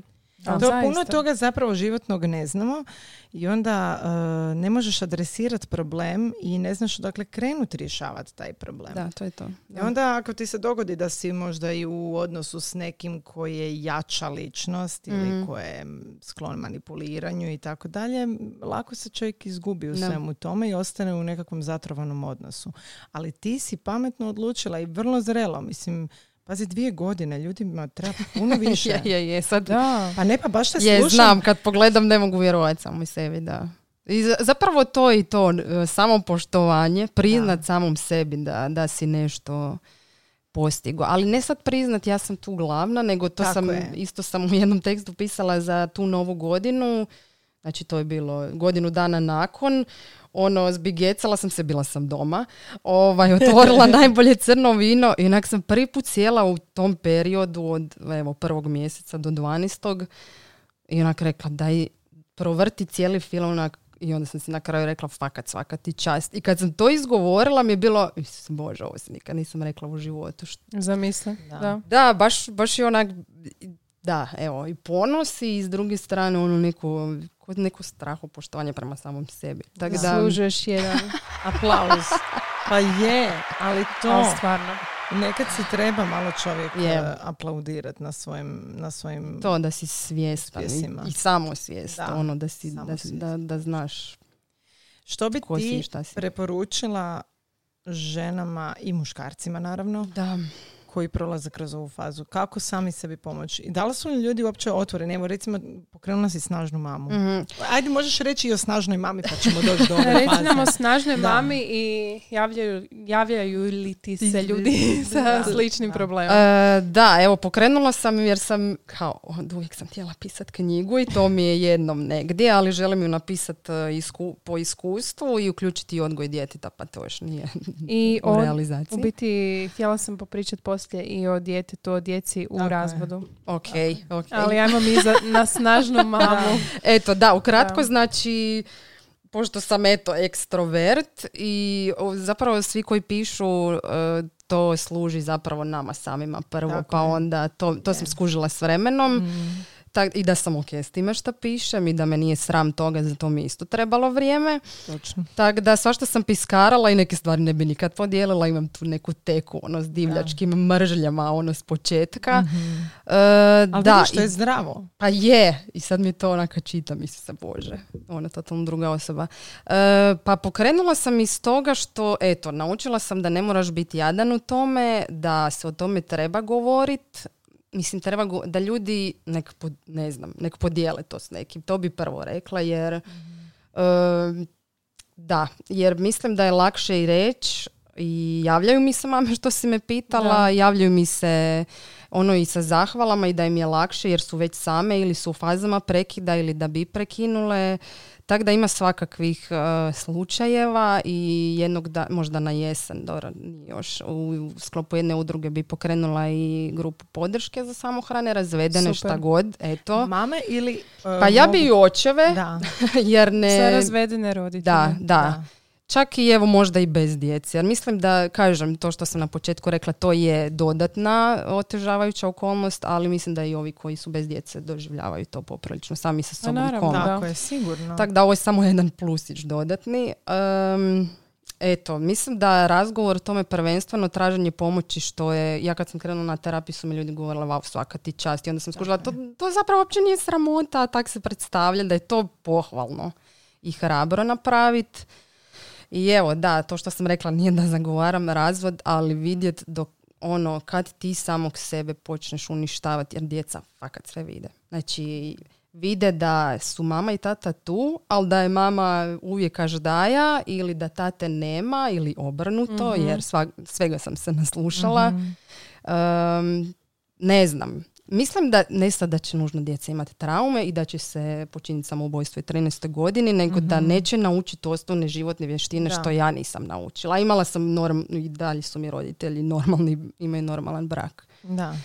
To ali puno toga zapravo životnog ne znamo i onda e, ne možeš adresirati problem i ne znaš odakle krenuti rješavati taj problem. Da, to je to. I onda ako ti se dogodi da si možda i u odnosu s nekim koji je jača ličnost ili Mhm. koji je sklon manipuliranju i tako dalje, lako se čovjek izgubi u Da. svemu tome i ostane u nekakvom zatrovanom odnosu. Ali ti si pametno odlučila i vrlo zrelo. Mislim, pazi, dvije godine ljudima treba (laughs) puno više. je, je, je, sad Da. Pa ne, pa baš te je, slušam. znam, kad pogledam ne mogu vjerovati samo i sebi, da. I za- zapravo to i to, e, samo poštovanje, priznat samom sebi da, da si nešto postigo. Ali ne sad priznat ja sam tu glavna, nego to Tako sam, je. isto sam u jednom tekstu pisala za tu novu godinu, znači to je bilo godinu dana nakon, ono, zbigecala sam se, bila sam doma, ovaj, otvorila (laughs) najbolje crno vino i onak sam prvi put sjela u tom periodu od evo, prvog mjeseca do 12. I onak rekla daj provrti cijeli film onak i onda sam si na kraju rekla fakat svaka ti čast. I kad sam to izgovorila mi je bilo, Isus Bože, ovo se nikad nisam rekla u životu. Što- Zamisli. Da. Da. Da, baš, baš je onak, da, evo, i ponos i s druge strane ono neko, kod neko strahopoštovanje prema samom sebi. Tako da, Zaslužuješ jedan (laughs) Aplauz. Pa je, ali to ali stvarno. nekad si treba malo čovjek Je. e, aplaudirati na svojim, na svojim to da si svjestan i, i samosvjestan, Da, ono da, si, da, da, da znaš Što bi ko si ti šta si. preporučila ženama i muškarcima naravno Da. Koji prolaze kroz ovu fazu? Kako sami sebi pomoći? I da li su li ljudi uopće otvoreni? Evo recimo pokrenula si snažnu mamu. Mhm. Ajde možeš reći i o snažnoj mami pa ćemo doći do ove (laughs) Reci faze. nam o snažnoj Da. mami i javljaju, javljaju li ti se ljudi (laughs) sa da. sličnim Da. problemom? E, da, evo pokrenula sam jer sam kao uvijek sam htjela pisati knjigu i to mi je jednom negdje, ali želim ju napisati po iskustvu i uključiti i odgoj djeteta, pa to još nije I (laughs) u realizaciji. u biti htjela sam popričati poslije i o djetetu, o djeci u je. razvodu. Ok, ok. Ali ajmo mi za, na snažnu (laughs) mamu. Eto, da, ukratko Da. znači pošto sam eto ekstrovert i zapravo svi koji pišu e, to služi zapravo nama samima prvo, Tako pa je. onda to, to sam skužila s vremenom. Mm. Tak, I da sam ok s time što pišem i da me nije sram toga, za to mi isto trebalo vrijeme. Točno. Tako da svašta sam piskarala i neke stvari ne bi nikad podijelila. Imam tu neku teku ono, s divljačkim mržljama ono s početka. Mhm. E, Ali da, vidiš, to i- je zdravo. pa je, i sad mi to onaka čitam, mislim se, bože, ona je totalno druga osoba. E, pa pokrenula sam iz toga što, eto, naučila sam da ne moraš biti jadan u tome, da se o tome treba govorit, mislim, treba go- da ljudi, nek, pod- ne znam, nek podijele to s nekim, to bi prvo rekla, jer e, da, jer mislim da je lakše i reći i javljaju mi se mame što si me pitala, Da. javljaju mi se ono i sa zahvalama i da im je lakše jer su već same ili su u fazama prekida ili da bi prekinule. Tako da ima svakakvih e, slučajeva i jednog da, možda na jesen, dobro, još u sklopu jedne udruge bi pokrenula i grupu podrške za samohrane, razvedene, Super. šta god, eto. Mame ili... e, Pa ja bi mogu- i očeve, Da. (laughs) jer ne... Za razvedene roditelje. Da, da, Da. Čak i evo možda i bez djece. Jer mislim da, kažem, to što sam na početku rekla, to je dodatna otežavajuća okolnost, ali mislim da i ovi koji su bez djece doživljavaju to poprilično sami sa sobom naravno, komotno. da. Tako je, sigurno. Tako da ovo je samo jedan plusić dodatni. Em, eto, mislim da razgovor o tome prvenstveno traženje pomoći što je, ja kad sam krenula na terapiju su mi ljudi govorili, wow, svaka ti čast. I onda sam skužila, to, to zapravo uopće nije sramota, a tak se predstavlja da je to pohvalno i hrabro napraviti. I evo, da, to što sam rekla nije da zagovaram razvod, ali vidjet dok ono, kad ti samog sebe počneš uništavati, jer djeca fakat sve vide. Znači, vide da su mama i tata tu, ali da je mama uvijek každaja ili da tate nema ili obrnuto, jer sva- svega sam se naslušala. Um, ne znam. Mislim da ne sad da će nužno djeca imati traume i da će se počiniti samoubojstvo u 13. godini, nego da neće naučiti osnovne životne vještine Da. što ja nisam naučila. Imala sam norm, i dalje su mi roditelji normalni, imaju normalan brak. Da.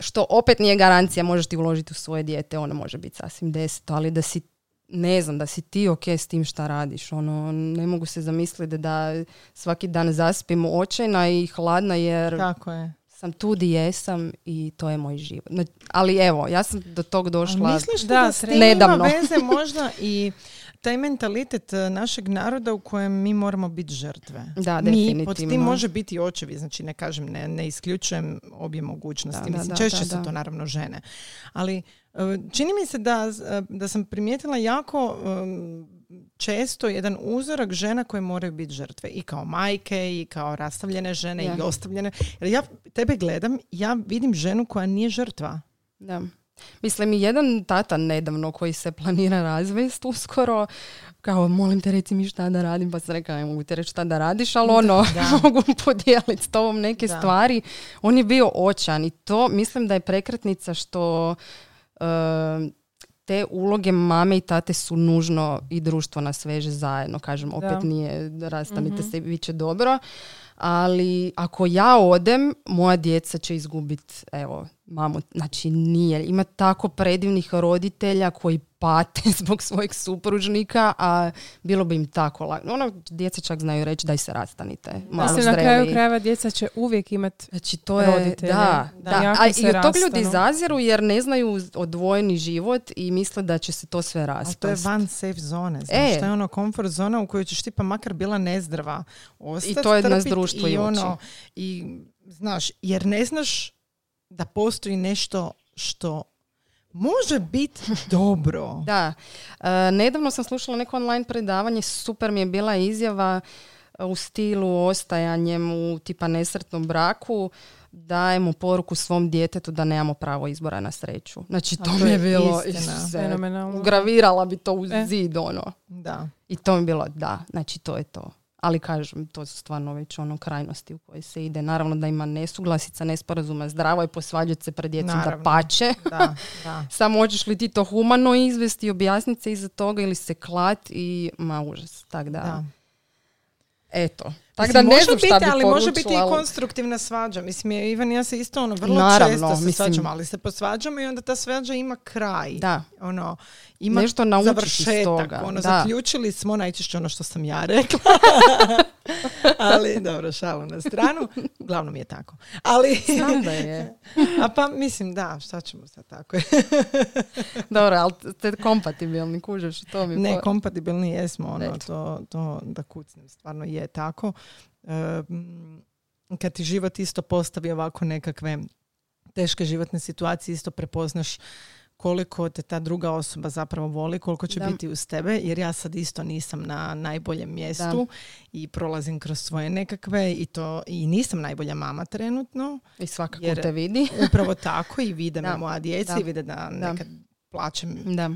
Što opet nije garancija, možeš ti uložiti u svoje dijete, ono može biti sasvim deseto, ali da si ne znam, da si ti ok s tim šta radiš. Ono, ne mogu se zamisliti da svaki dan zaspim očajna i hladna jer Tako je. Sam tu di jesam i to je moj život. Znači, ali evo, ja sam do tog A došla. misliš li Da, da, s nedavno. ima veze (laughs) možda i taj mentalitet e, našeg naroda u kojem mi moramo biti žrtve. Da, mi definitivno. pod tim može biti očevi, znači ne kažem, ne, ne isključujem obje mogućnosti. Da, da, Mislim, da, češće da, su da. to naravno žene. Ali e, čini mi se da, e, da sam primijetila jako često jedan uzorak žena koje moraju biti žrtve i kao majke i kao rastavljene žene Ja. i ostavljene. Jer ja tebe gledam, ja vidim ženu koja nije žrtva. Da. Mislim, i jedan tata nedavno koji se planira razvest uskoro, kao, molim te reci mi šta da radim, pa sam rekla, ne mogu ti reći šta da radiš, ali ono, da. (laughs) mogu podijeliti s tobom neke Da. stvari. On je bio očan i to mislim da je prekretnica što e, te uloge mame i tate su nužno i društvo nas veže zajedno. Kažem, opet Da. nije rastanite se i bit će dobro. Ali ako ja odem, moja djeca će izgubiti, evo, mamu. Znači nije. Ima tako predivnih roditelja koji pate (laughs) zbog svojeg supružnika, a bilo bi im tako lako. Ono, djeca čak znaju reći daj se rastanite. Malo Mislim, na kraju krajeva djeca će uvijek imati Znači to je, roditelje. da, Da, da. jako A se i od tog ljudi zaziru jer ne znaju odvojeni život i misle da će se to sve Ali to je raspast. van safe zone, znaš, E. to je ono comfort zona u kojoj ćeš ti pa makar bila nezdrava ostati, I to je nas trpit društvo i ono, i znaš, jer ne znaš da postoji nešto što može biti (laughs) dobro. Da. E, nedavno sam slušala neko online predavanje, super mi je bila izjava e, u stilu ostajanjem u tipa nesretnom braku dajemo poruku svom djetetu da nemamo pravo izbora na sreću. Znači to, to mi je bilo istina. Fenomenalno. ugravirala bi to u E. zid ono. Da. I to mi je bilo da, znači to je to. Ali kažem, to su stvarno već ono krajnosti u koje se ide. Naravno da ima nesuglasica, nesporazuma, zdravo je posvađati se pred djecom da Naravno. pače. Da, (laughs) da. Samo hoćeš li ti to humano izvesti, objasniti se iza toga ili se klat i ma užas. Tak da, da. eto. Tak da ne može znam šta biti, bi ali može biti i konstruktivna svađa. Mislim, je, Ivan i ja se isto ono, vrlo Naravno, često se mislim- svađamo, ali se posvađamo i onda ta svađa ima kraj. Da, Ono, ima Nešto naučiš iz toga, Ono, da. zaključili smo najčešće ono što sam ja rekla. (laughs) ali, dobro, šalu na stranu. Uglavnom je tako. Ali, znam da je. a pa mislim, da, šta ćemo sad tako je. (laughs) Dobro, ali ste kompatibilni, kužeš, to mi Ne, po- kompatibilni jesmo, ono, to, to da kucnem, stvarno je tako. Kad ti život isto postavi ovako nekakve teške životne situacije, isto prepoznaš koliko te ta druga osoba zapravo voli, koliko će Da. biti uz tebe, jer ja sad isto nisam na najboljem mjestu i prolazim kroz svoje nekakve i to i nisam najbolja mama trenutno. I svakako jer- te vidi. Upravo tako i vide me Da, moja djeca da, i vide da da. nekad plačem Da.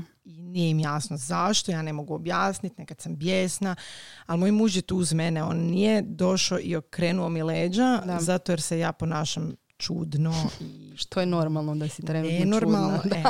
Nije im jasno zašto, ja ne mogu objasniti, nekad sam bijesna, ali moj muž je tu uz mene, on nije došao i okrenuo mi leđa Da. zato jer se ja ponašam čudno i (laughs) Što je normalno da si trenutno nenormalno. čudna. E,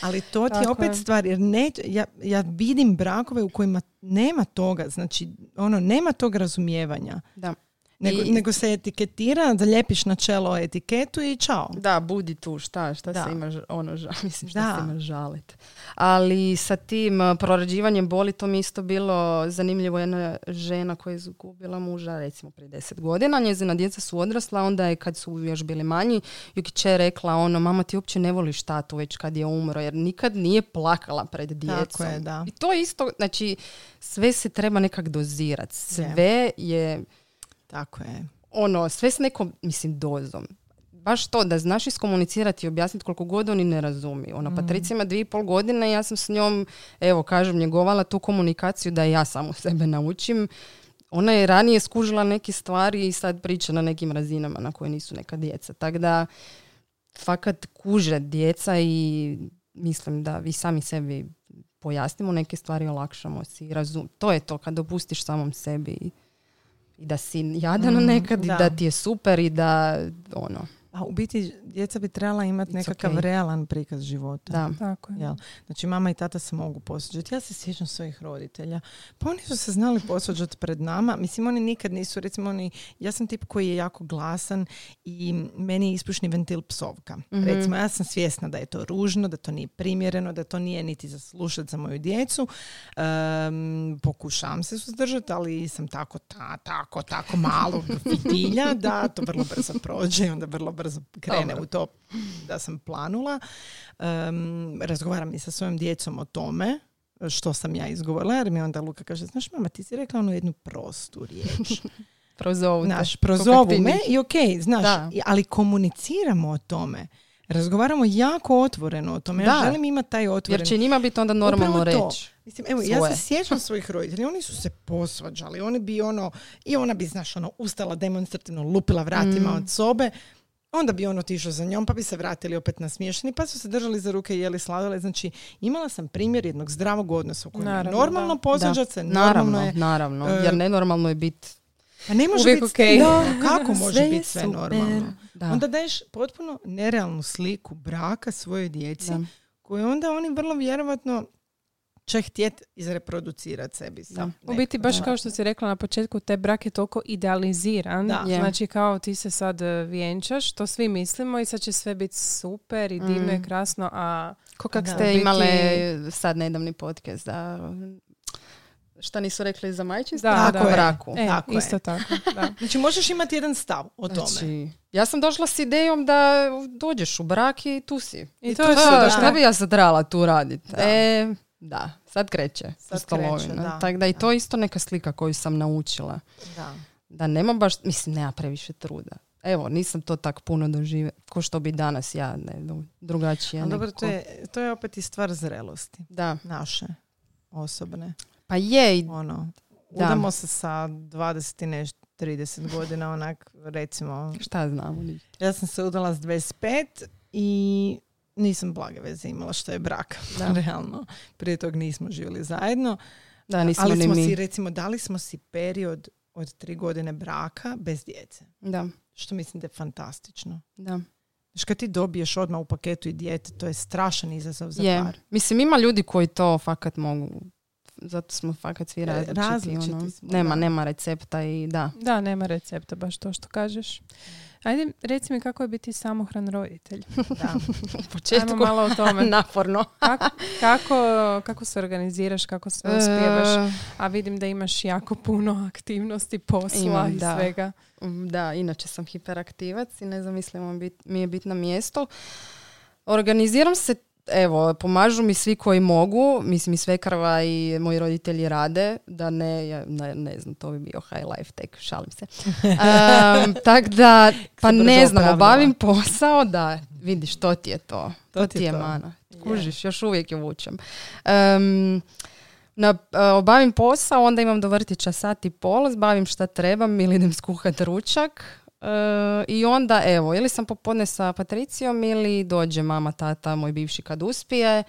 ali to ti je opet je. stvar, jer ne, ja, ja vidim brakove u kojima nema toga, znači ono, nema tog razumijevanja. Da. Nego, I- nego se etiketira, da lijepiš na čelo etiketu i čao. Da, budi tu, šta, šta Da. se ima, ono, ža, (laughs) mislim, šta Da. se ima žalit. Ali sa tim uh, prorađivanjem boli, to mi je isto bilo zanimljivo. Jedna žena koja je izgubila muža, recimo prije deset godina, njezina djeca su odrasla, onda je kad su još bili manji, Jukiće je rekla, ono, mama ti uopće ne voliš tatu već kad je umro, jer nikad nije plakala pred djecom. Tako je, da. I to je isto, znači, sve se treba nekak dozirati. Sve je Tako je. ono, sve s nekom, mislim, dozom. Baš to, da znaš iskomunicirati i objasniti koliko god oni ne razumiju. Ona, Patricija ima dvije i pol godine i ja sam s njom, evo, kažem, njegovala tu komunikaciju da ja samu sebe naučim. Ona je ranije skužila neke stvari i sad priča na nekim razinama na koje nisu neka djeca. Tako da, fakat kuže djeca i mislim da vi sami sebi pojasnimo neke stvari, olakšamo si. Razum. To je to, kad dopustiš samom sebi i i da si jadan Mm, nekad i da. da ti je super i da ono, A u biti djeca bi trebala imati nekakav okay. realan prikaz života. da. Tako je. Jel? Znači mama i tata se mogu posvađati. Ja se sjećam svojih roditelja. Pa oni su se znali posvađati pred nama. Mislim, oni nikad nisu, recimo oni, ja sam tip koji je jako glasan i meni je ispušni ventil psovka. Mhm. Recimo, ja sam svjesna da je to ružno, da to nije primjereno, da to nije niti za slušat za moju djecu. Em, pokušavam se suzdržati, ali sam tako, ta, tako, tako malo fitilja da to vrlo brzo prođe i onda vrlo brzo krene Dobro. u to da sam planula. Em, razgovaram i sa svojom djecom o tome što sam ja izgovorila, jer mi onda Luka kaže, znaš mama, ti si rekla onu jednu prostu riječ. (laughs) Prozovu. Znaš, prozovu me i ok, znaš, Da. ali komuniciramo o tome. Razgovaramo jako otvoreno o tome. Ja Da. želim imati taj otvoren Jer će njima biti onda normalno reći. Mislim, evo, ja se sjećam (laughs) svojih roditelja, oni su se posvađali, oni bi ono, i ona bi, znaš, ono, ustala demonstrativno, lupila vratima Mm. od sobe, onda bi on otišao za njom, pa bi se vratili opet nasmiješeni, pa su se držali za ruke i jeli sladole. Znači, imala sam primjer jednog zdravog odnosa u kojem je Naravno, normalno da. posvađati se, Naravno, normalno je... naravno. e, jer nenormalno je biti Pa ne može biti. Da, (laughs) kako može Sve biti sve super. normalno? Da. Onda daješ potpuno nerealnu sliku braka svojoj djeci, Da. koju onda oni vrlo vjerojatno će htjet izreproducirati sebi. sa Da. U biti, baš Da. kao što si rekla na početku, te brak je toliko idealiziran. Da. Je. Znači kao ti se sad e, vjenčaš, to svi mislimo i sad će sve biti super i divno i Mm. krasno, a Ko kak Da. ste biti- imale sad nedavni podcast da šta nisu rekli za majčinstvo? Da, Tako je. braku. e, Tako je. isto tako. Da. (laughs) Znači možeš imati jedan stav o tome. Znači, ja sam došla s idejom da dođeš u brak i tu si. I to to je je to. to, Da, da. šta bi ja sad trebala tu raditi? Da. E, da, sad kreće. Sad kreće, da. Tako da i to je isto neka slika koju sam naučila. Da. Da nema baš, mislim, nema previše truda. Evo, nisam to tak puno doživjela. Ko što bi danas ja, ne, drugačije. Ali dobro, to je, to je opet i stvar zrelosti. Da, Naše, osobne. pa je Ono, Da. udamo se sa 20 i nešto, 30 godina, onak, recimo, šta znamo. ja sam se udala s 25 i nisam blage veze imala što je brak, (laughs) Da. realno. Prije tog nismo živjeli zajedno. Da, nismo ali ni smo mi. si, recimo, dali smo si period od tri godine braka bez djece. Da, Što mislim da je fantastično. da. Znači kad ti dobiješ odmah u paketu i dijete, to je strašan izazov za Je. par. Mislim, ima ljudi koji to fakat mogu. Zato smo fakat svi E, različiti. različiti ono. smo, nema, da. nema recepta i da. Da, nema recepta, baš to što kažeš. Ajde, reci mi kako je biti samohran roditelj. (laughs) Da. U početku Ajmo malo o tome. (laughs) naporno. Kako, kako, kako se organiziraš, kako se uspijevaš? E, A vidim da imaš jako puno aktivnosti, posla Imam, i da. svega. Da, inače sam hiperaktivac i ne zamislimo bit, mi je bit na mjestu. Organiziram se, evo, pomažu mi svi koji mogu, mislim i svekrva i moji roditelji rade, da ne, ja, ne, ne znam, to bi bio high life tek, šalim se. (laughs) Um, tak da, pa ne znam, obavim posao, da, vidiš, to ti je to. To, To ti ti je je to. mana. Kužiš, još uvijek je vučem. Um, na, e, obavim posao, onda imam do vrtića sat i pol, zbavim šta trebam ili idem skuhat ručak. E, I onda, evo, ili sam popodne sa Patricijom ili dođe mama, tata, moj bivši kad uspije.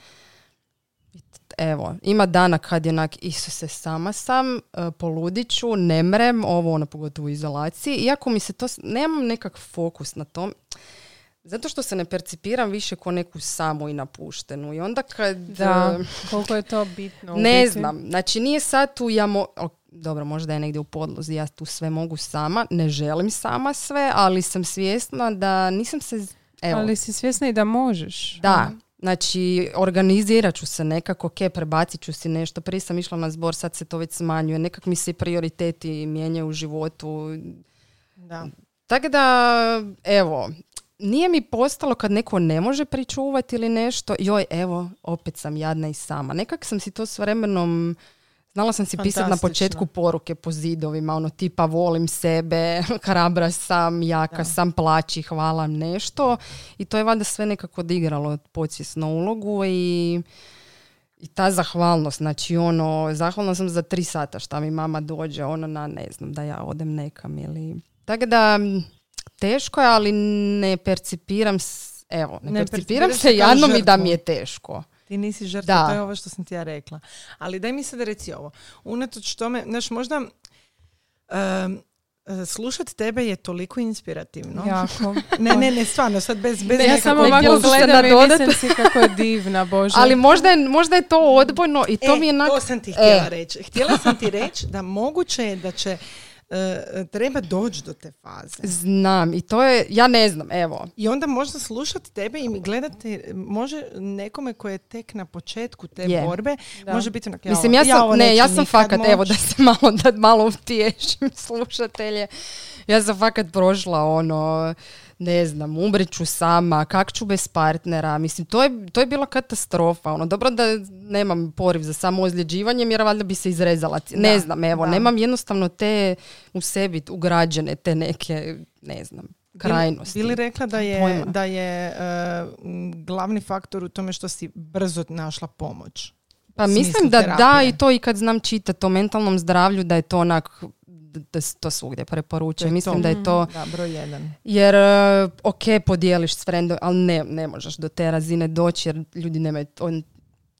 evo, ima dana kad je onak, Isuse, sama sam, uh, poludiću, ne mrem, ovo ono pogotovo u izolaciji, iako mi se to, nemam nekak fokus na tom, zato što se ne percipiram više ko neku samu i napuštenu. I onda kad... Da, uh, koliko je to bitno. ne biti. znam, znači nije sad tu ja mo- o, dobro, možda je negdje u podlozi, ja tu sve mogu sama, ne želim sama sve, ali sam svjesna da nisam se, evo, Ali si svjesna i da možeš. da, znači organizirat ću se nekako, ok, prebacit ću si nešto, prije sam išla na zbor, sad se to već smanjuje, nekak mi se prioriteti mijenjaju u životu, Da. tako da, evo, nije mi postalo kad neko ne može pričuvati ili nešto, joj, evo, opet sam jadna i sama. Nekak sam si to s vremenom, znala sam si pisati na početku poruke po zidovima, ono tipa volim sebe, (laughs) hrabra sam, jaka Da. sam, plaći, hvala nešto. I to je valjda sve nekako odigralo podsvjesno ulogu i i ta zahvalnost, znači ono, zahvalna sam za tri sata šta mi mama dođe, ono na, ne znam, da ja odem nekam ili... Tako da, teško je, ali ne percipiram, evo, ne, Ne percipiram se se kao jadnom i da mi je teško. Ti nisi žrtva, Da. to je ovo što sam ti ja rekla. Ali daj mi sad reci ovo. Unatoč tome, znaš, možda um, slušat tebe je toliko inspirativno. Jako. (laughs) Ne, ne, ne, stvarno, sad bez, bez Ne, ja samo ovako gledam i mislim si kako je divna, (laughs) Bože. Ali možda je, možda je to odbojno i to e, mi je onak... to sam ti htjela E. reći. Htjela sam ti reći da moguće je da će e, treba doći do te faze. Znam, i to je, ja ne znam, evo. I onda možda slušati tebe i gledati, može nekome koje je tek na početku te Je. borbe, Da. može biti onak, ja, Mislim, ovo- ja sam, ovo ne, ja sam fakat, moć. evo da se malo, da malo utješim (laughs) slušatelje. Ja sam fakat prošla ono, ne znam, umreću sama, kak ću bez partnera. Mislim, to je, to je bila katastrofa. Ono, dobro da nemam poriv za samo ozljeđivanjem jer valjda bi se izrezala. Ne Da, znam, evo, da. nemam jednostavno te u sebi ugrađene te neke, ne znam, krajnosti. Bili rekla da je, Pojma. da je m, glavni faktor u tome što si brzo našla pomoć. Pa mislim da da terapije. i to i kad znam čitati o mentalnom zdravlju da je to onak da se to svugdje preporučuje. To Mislim to. da je to Da, broj jedan. jer e, ok podijeliš s frendom, ali ne, ne možeš do te razine doći jer ljudi nemaju on,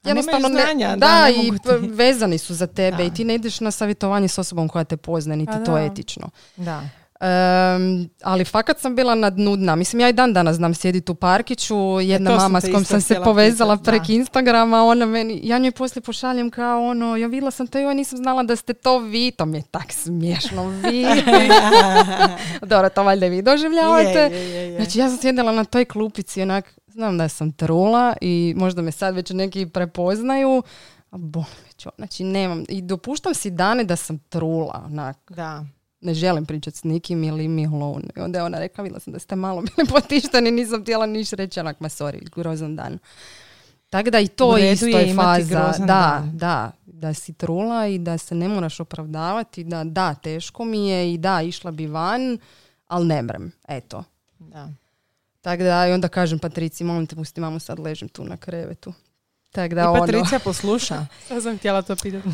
A nemaju ne- znanja, da, da, ne i ti. vezani su za tebe Da. i ti ne ideš na savjetovanje s osobom koja te poznaje, niti A to da. je etično. Da. Em, ali fakat sam bila nadnudna. Mislim, ja i dan danas znam sjediti u parkiću. Jedna E, mama s kojom sam se povezala prek da. Instagrama, ona meni, ja njoj poslije pošaljem kao ono, ja vidjela sam to i joj nisam znala da ste to vi. To mi je tak smiješno vi. (laughs) Dobro, to valjda vi doživljavate. Je, je, je, je. Znači ja sam sjedila na toj klupici onak, znam da sam trula i možda me sad već neki prepoznaju, a me. Znači nemam, i dopuštam si dane da sam trula, onak, da. Ne želim pričati s nikim ili mi alone. I onda je ona rekla, vidjela sam da ste malo bili (laughs) potišteni, nisam htjela niš reći, onak, ma sorry, grozan dan. Tako da i to isto je faza. Da, dan. da, da si trula i da se ne moraš opravdavati, da da, teško mi je i da, išla bi van, ali ne mrem, eto. da. Tako da, i onda kažem Patrici, molim te, pusti mamu, sad ležim tu na krevetu. Tako da, I ono... Patricija posluša. (laughs) Sad sam htjela to pitati. (laughs)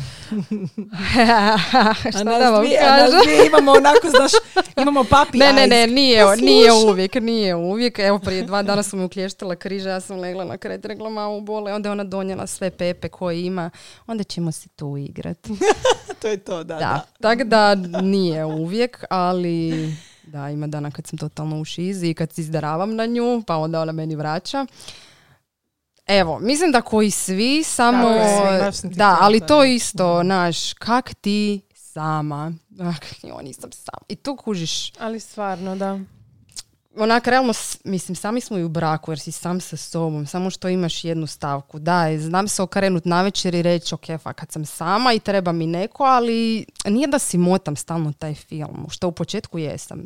Šta A da nas vam dvije, a nas kažem? dvije imamo onako, znaš, imamo papi Ne, ne, ne, nije, Posluša. nije uvijek, nije uvijek. Evo, prije dva dana su mi uklještila križa, ja sam legla na kret, rekla mamu bole, onda je ona donijela sve pepe koje ima, onda ćemo se tu igrati. (laughs) To je to, da, Da, da. tako da nije uvijek, ali da, ima dana kad sam totalno u šizi i kad se izdaravam na nju, pa onda ona meni vraća. Evo, mislim da koji svi, samo... Sam ti da, ali to to isto, naš, kak ti sama? Ah, jo, nisam sama. I tu kužiš, Ali stvarno, da. onak realno, mislim, sami smo i u braku jer si sam sa sobom, samo što imaš jednu stavku. Da, znam se okrenut navečer i reći, ok, fakat sam sama i treba mi neko, ali nije da si motam stalno taj film, što u početku jesam.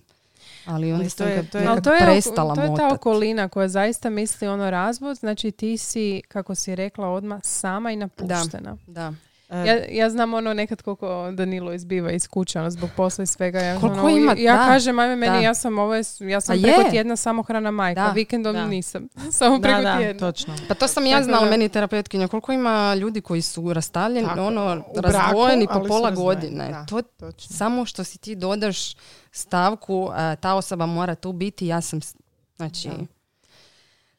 Ali onda to je- to je- Ali to je, prestala to je ta okolina koja zaista misli ono razvod, znači ti si, kako si rekla odmah, sama i napuštena. Da. E, Ja, ja znam ono nekad koliko Danilo izbiva iz kuće, ono, zbog posla i svega. Ja, Koliko ono, ima, ja da. kažem, ajme meni, Da. ja sam, ovo je, ja sam A preko je. tjedna samohrana majka, Da. vikendom Da. nisam. (laughs) Samo preko da, tjedna. točno. Pa to sam ja Tako znala, meni je terapeutkinja. Koliko ima ljudi koji su rastavljeni, Tako, ono, razdvojeni po pola godine. da. To Točno. samo što si ti dodaš stavku, a, ta osoba mora tu biti, ja sam, znači... Da.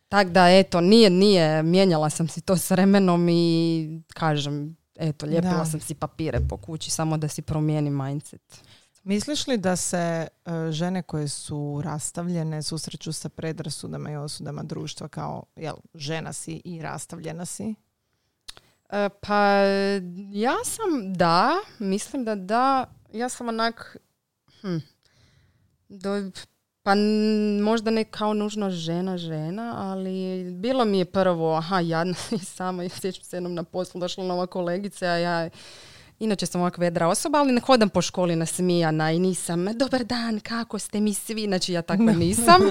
Tak da, eto, nije, nije, mijenjala sam si to s vremenom i kažem, eto, lijepila Da. sam si papire po kući samo da si promijeni mindset. Misliš li da se e, žene koje su rastavljene susreću sa predrasudama i osudama društva kao, jel, žena si i rastavljena si? E, pa ja sam da, mislim da da, ja sam onak, hm, do, pa možda ne kao nužno žena žena, ali bilo mi je prvo, aha, jadna (laughs) i sama, i sjećam se jednom na poslu, došla nova kolegica, a ja Inače sam ovako vedra osoba, ali ne hodam po školi nasmijana i nisam, dobar dan, kako ste mi svi, znači ja takva (laughs) nisam.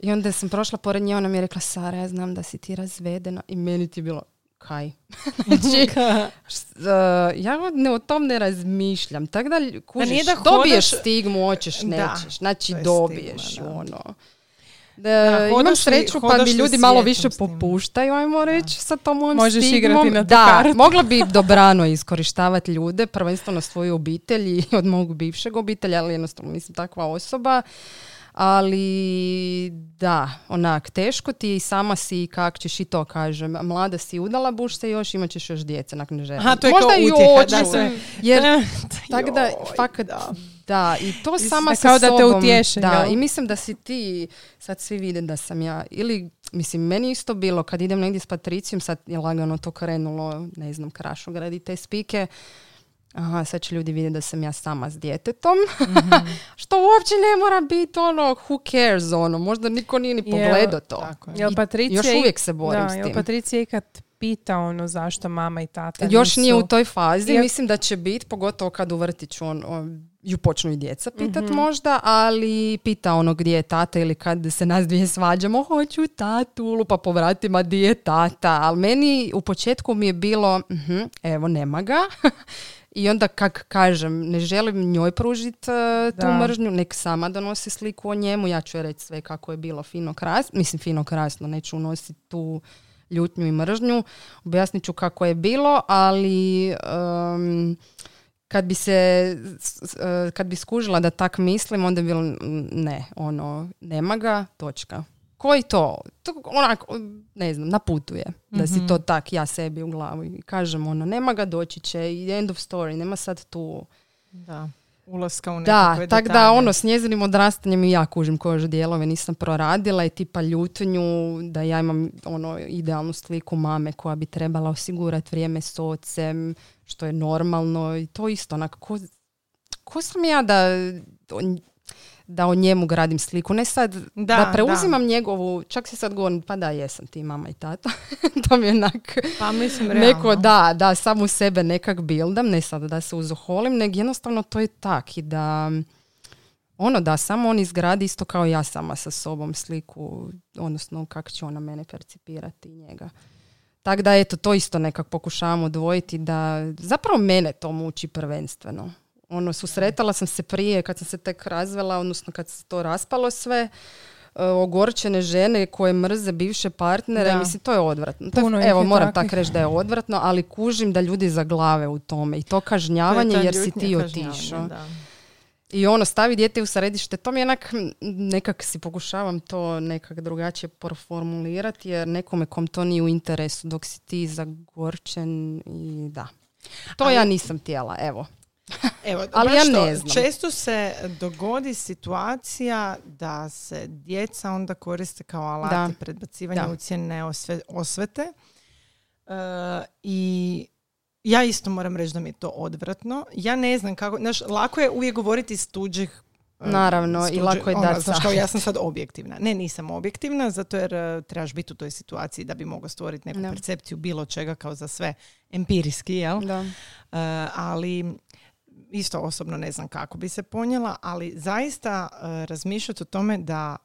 I onda sam prošla pored nje, ona mi je rekla, Sara, ja znam da si ti razvedena i meni ti je bilo, kaj? (laughs) znači, uh, ja ne, o tom ne razmišljam. Tako da, kužiš, nije da dobiješ hodaš- stigmu, hoćeš, Da, nećeš. Znači, dobiješ stigma, da. ono. Da, Da, imam li- sreću pa hodaš mi li ljudi malo više popuštaju, ajmo reći, sa tom mojom Možeš stigmom. igrati na da, kartu. mogla bi dobrano iskorištavati ljude, prvenstveno svoju obitelj i od mog bivšeg obitelja, ali jednostavno nisam takva osoba. Ali da, onak, teško ti je i sama si, kak ćeš i to kažem. Mlada si, udala buš se još, imat ćeš još djece nakon žene. Aha, to je Možda kao i utjeha, da se- jer (laughs) tako da, fakat, da. da. i to Mislim sama sa kao da te utješe, Da, jel? i mislim da si ti, sad svi vide da sam ja, ili, mislim, meni isto bilo, kad idem negdje s Patricijom, sad je lagano to krenulo, ne znam, Krašograd i te spike, aha, sad će ljudi vidjeti da sam ja sama s djetetom, (laughs) što uopće ne mora biti ono, who cares, ono, možda niko nije ni Jel, pogledao to. Tako je. Jel I Patricija još uvijek se borim da, s jel tim. Patricija ikad pita ono zašto mama i tata Još nisu- nije u toj fazi, Iak- mislim da će biti, pogotovo kad u vrtiću on, on- ju počnu i djeca pitat Mhm. možda, ali pita ono gdje je tata ili kad se nas dvije svađamo, hoću tatu, pa po vratima gdje je tata, ali meni u početku mi je bilo, "Mhm, evo nema ga, (laughs) I onda kak kažem, ne želim njoj pružiti tu Da. mržnju, nek sama donosi sliku o njemu, ja ću joj reći sve kako je bilo fino krasno, mislim fino krasno, neću unositi tu ljutnju i mržnju, objasnit ću kako je bilo, ali em, kad bi se e, kad bi skužila da tak mislim, onda bi bilo "Mm, ne, ono, nema ga, točka. Koji to? to onako, ne znam, naputuje da si to tak ja sebi u glavu i kažem ono, nema ga, doći će i end of story, nema sad tu. Da. Ulaska u Da, nekakve tak da ono, s njezinim odrastanjem i ja kužim koje još dijelove nisam proradila i tipa ljutnju da ja imam ono idealnu sliku mame koja bi trebala osigurati vrijeme s ocem, što je normalno i to isto onako, ko, ko sam ja da da o njemu gradim sliku, ne sad da, Da, preuzimam njegovu, čak se sad govorim, pa da, jesam ti mama i tata, (laughs) to mi je onak Pa mislim neko realno. da, da samu sebe nekak bildam, ne sad da se uzoholim, nego jednostavno to je tak i da ono da samo on izgradi isto kao ja sama sa sobom sliku, odnosno kako će ona mene percipirati njega. Tako da eto, to isto nekak pokušavam odvojiti da zapravo mene to muči prvenstveno. Ono, susretala sam se prije kad sam se tek razvela, odnosno kad se to raspalo sve, e, ogorčene žene koje mrze bivše partnere, Da. mislim to je odvratno. Puno evo, moram takvih. tak reći da je odvratno, ali kužim da ljudi zaglave u tome i to kažnjavanje To je jer si ti otišao. I ono, stavi dijete u središte, to mi je onak, nekak si pokušavam to nekak drugačije formulirati, jer nekome kom to nije u interesu, dok si ti zagorčen i da. To ja nisam tijela, evo. Evo, Ali ja ne znam. Često se dogodi situacija da se djeca onda koriste kao alati Da. predbacivanja Da. ucjene osve- osvete. E, I ja isto moram reći da mi je to odvratno. Ja ne znam kako, znaš, lako je uvijek govoriti iz tuđih e, Naravno, i lako je ono, dati znaš, kao ja sam sad objektivna. Ne, nisam objektivna, zato jer e, trebaš biti u toj situaciji da bi mogao stvoriti neku Da. percepciju bilo čega kao za sve empirijski, jel? Da. E, ali isto osobno ne znam kako bi se ponijela, ali zaista e, razmišljati o tome da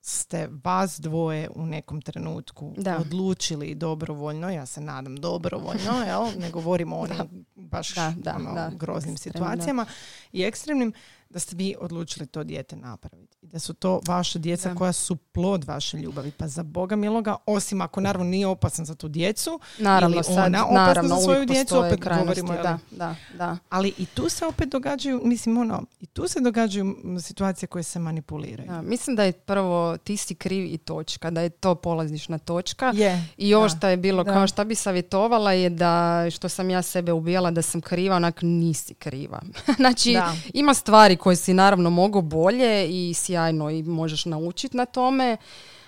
ste vas dvoje u nekom trenutku Da. odlučili dobrovoljno, ja se nadam dobrovoljno, (laughs) jel? ne govorimo o onim baš Da, da, ono, da, groznim ekstremno, situacijama i ekstremnim, da ste vi odlučili to dijete napraviti. I da su to vaša djeca Da. koja su plod vaše ljubavi. Pa za Boga miloga, osim ako naravno nije opasan za tu djecu, Naravno, ili sad, ona opasna naravno, za svoju djecu, opet govorimo, da, da, da. ali i tu se opet događaju, mislim ono, i tu se događaju situacije koje se manipuliraju. Da, mislim da je prvo ti si kriv i točka, da je to polazišna točka. Je. I ovo što je bilo, Da. kao šta bi savjetovala je da, što sam ja sebe ubijala da sam kriva, onak nisi kriva. (laughs) znači, Da. ima stvari koje si naravno mogu bolje i sjajno i možeš naučiti na tome,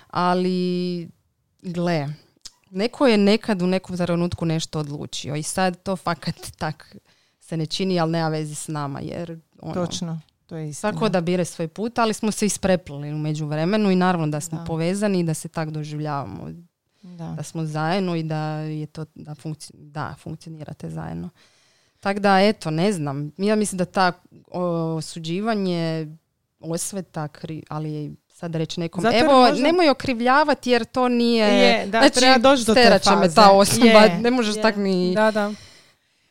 ali gle, neko je nekad u nekom trenutku nešto odlučio i sad to fakat tak se ne čini, ali nema veze s nama, jer ono, Točno. To je istina. Svako da bire svoj put, ali smo se ispreplili u međuvremenu i naravno da smo Da. povezani i da se tak doživljavamo. Da. Da smo zajedno i da je to da, funkci- da funkcionirate zajedno. Tako da, eto, ne znam. Ja mislim da ta o, osuđivanje osveta, kri, ali je sad reći nekom, Zato evo, možda- nemoj okrivljavati jer to nije... Je, da, znači, treba doći do te će me faze. ta osoba, Je, ne možeš je. tak ni... Da, da.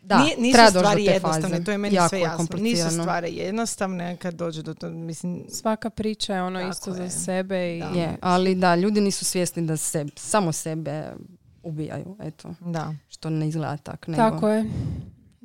Da, Nije, nisu treba doći do stvari te jednostavne, faze. to je meni Jako sve je jasno. Nisu stvari jednostavne kad dođe do to, mislim, Svaka priča je ono Tako isto je. za sebe. I, Da. Je, ali da, ljudi nisu svjesni da se samo sebe ubijaju, eto, da. što ne izgleda tak. Nego, Tako je.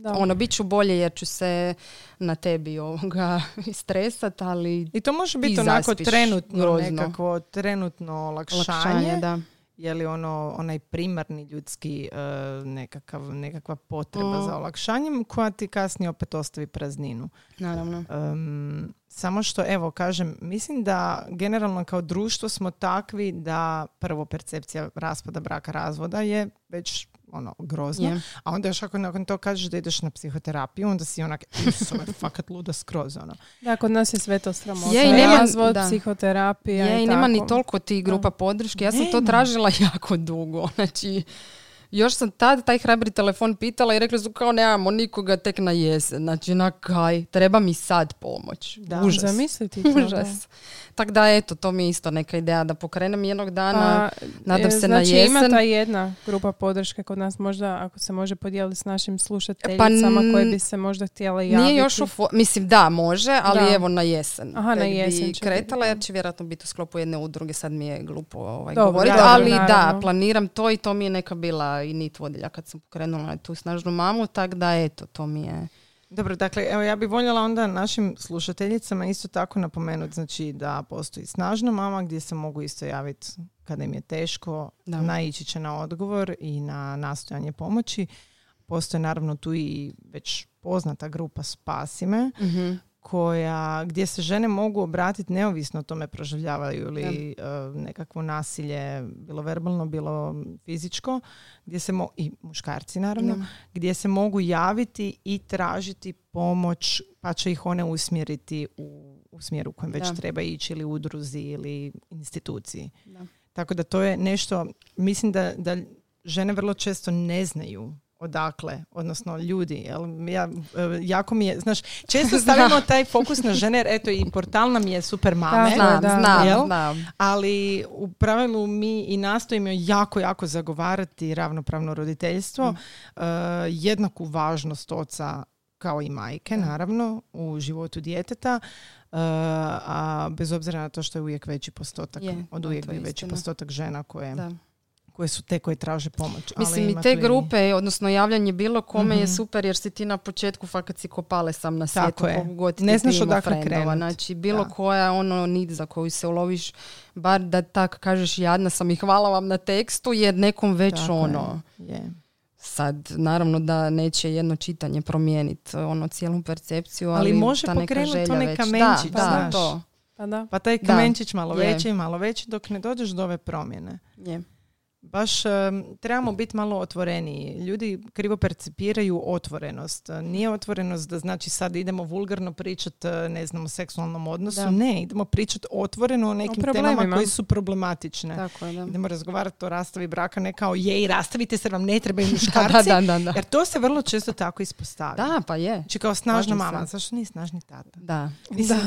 Da. Ono, bit ću bolje jer ću se na tebi ovoga (laughs) istresat, ali I to može biti Ti onako trenutno grozno. nekakvo trenutno olakšanje. olakšanje, da. Je li ono, onaj primarni ljudski e, nekakav, nekakva potreba Mm. za olakšanjem koja ti kasnije opet ostavi prazninu. Naravno. Um, samo što, evo, kažem, mislim da generalno kao društvo smo takvi da prvo percepcija raspada braka razvoda je već ono, grozna. Je. A onda još ako nakon to kažeš da ideš na psihoterapiju, onda si onak, isove, (laughs) fakat luda skroz, ono. Da, kod nas je sve to sramota. Je, i nema- Razvod, da. psihoterapija Je, i i nema tako. ni toliko tih grupa podrške. Ja sam to Nema. tražila (laughs) jako dugo. Znači, još sam tad taj hrabri telefon pitala i rekli su kao nemamo nikoga tek na jesen. Znači, na kaj, treba mi sad pomoć. Da. Užas. Zamisliti to. (laughs) Užas. Tako da, eto, to mi je isto neka ideja da pokrenem jednog Da. dana. Pa, nadam e, se na znači, ima jesen. ta jedna grupa podrške kod nas možda, ako se može podijeliti s našim Pa slušateljicama n- koje bi se možda htjele javiti. Nije još u fo- mislim da može, ali Da. evo na jesen. Aha, na jesen bi kretala jer da. će vjerojatno biti u sklopu jedne udruge, sad mi je glupo ovaj, govoriti, ali da, naravno. planiram to i to mi je neka bila i nit vodilja kad sam pokrenula tu snažnu mamu, tak da eto, to mi je... Dobro, dakle, evo ja bih voljela onda našim slušateljicama isto tako napomenuti, znači da postoji snažna mama gdje se mogu isto javiti kada im je teško, Da. naići će na odgovor i na nastojanje pomoći. Postoje naravno tu i već poznata grupa Spasi me, koja, gdje se žene mogu obratiti neovisno o tome proživljavaju li e, nekakvo nasilje, bilo verbalno, bilo fizičko, gdje se mo- i muškarci naravno, Da. gdje se mogu javiti i tražiti pomoć, pa će ih one usmjeriti u, u smjeru u kojem već Da. treba ići ili udruzi ili instituciji. Da. Tako da to je nešto, mislim da, da žene vrlo često ne znaju odakle, odnosno ljudi. Jel? Ja, e, jako mi je, znaš, često (laughs) stavimo taj fokus na žene, jer eto i portal nam je super mame. Da, Znam, da, znam, jel? znam. Ali u pravilu mi i nastojimo jako, jako zagovarati ravnopravno roditeljstvo, e, jednaku važnost oca kao i majke, naravno, u životu djeteta, e, a bez obzira na to što je uvijek veći postotak, Je, od uvijek je veći postotak žena koje, Da. Koje su te koje traže pomoć. Ali Mislim i te grupe, odnosno javljanje bilo kome je Mhm. super jer si ti na početku fakat si kopale sam na Tako svijetu je. koliko god ti Ne znaš odakle krenut. Znači bilo Da. koja ono nit za koju se uloviš, bar da tak kažeš jadna sam i hvala vam na tekstu jer nekom već Tako ono Je. sad naravno da neće jedno čitanje promijeniti ono cijelu percepciju, ali, Ali može ta neka želja onaj već. kamenčić, da, da, znaš. to Pa da. Pa taj Da. kamenčić malo Je. veći i malo veći dok ne dođeš do ove promjene. je. Baš trebamo biti malo otvoreniji. Ljudi krivo percipiraju otvorenost. Nije otvorenost da znači sad idemo vulgarno pričati ne znam o seksualnom odnosu. Da. Ne, idemo pričati otvoreno o nekim temama koji su problematične. Tako je, da. Idemo razgovarati o rastavi braka ne kao je i rastavite se vam ne trebaju (laughs) muškarci. da, da, da, da. Jer to se vrlo često tako ispostavlja. Da, pa je. Znači kao snažna mama, zašto nije snažni tata? Da. Mislim,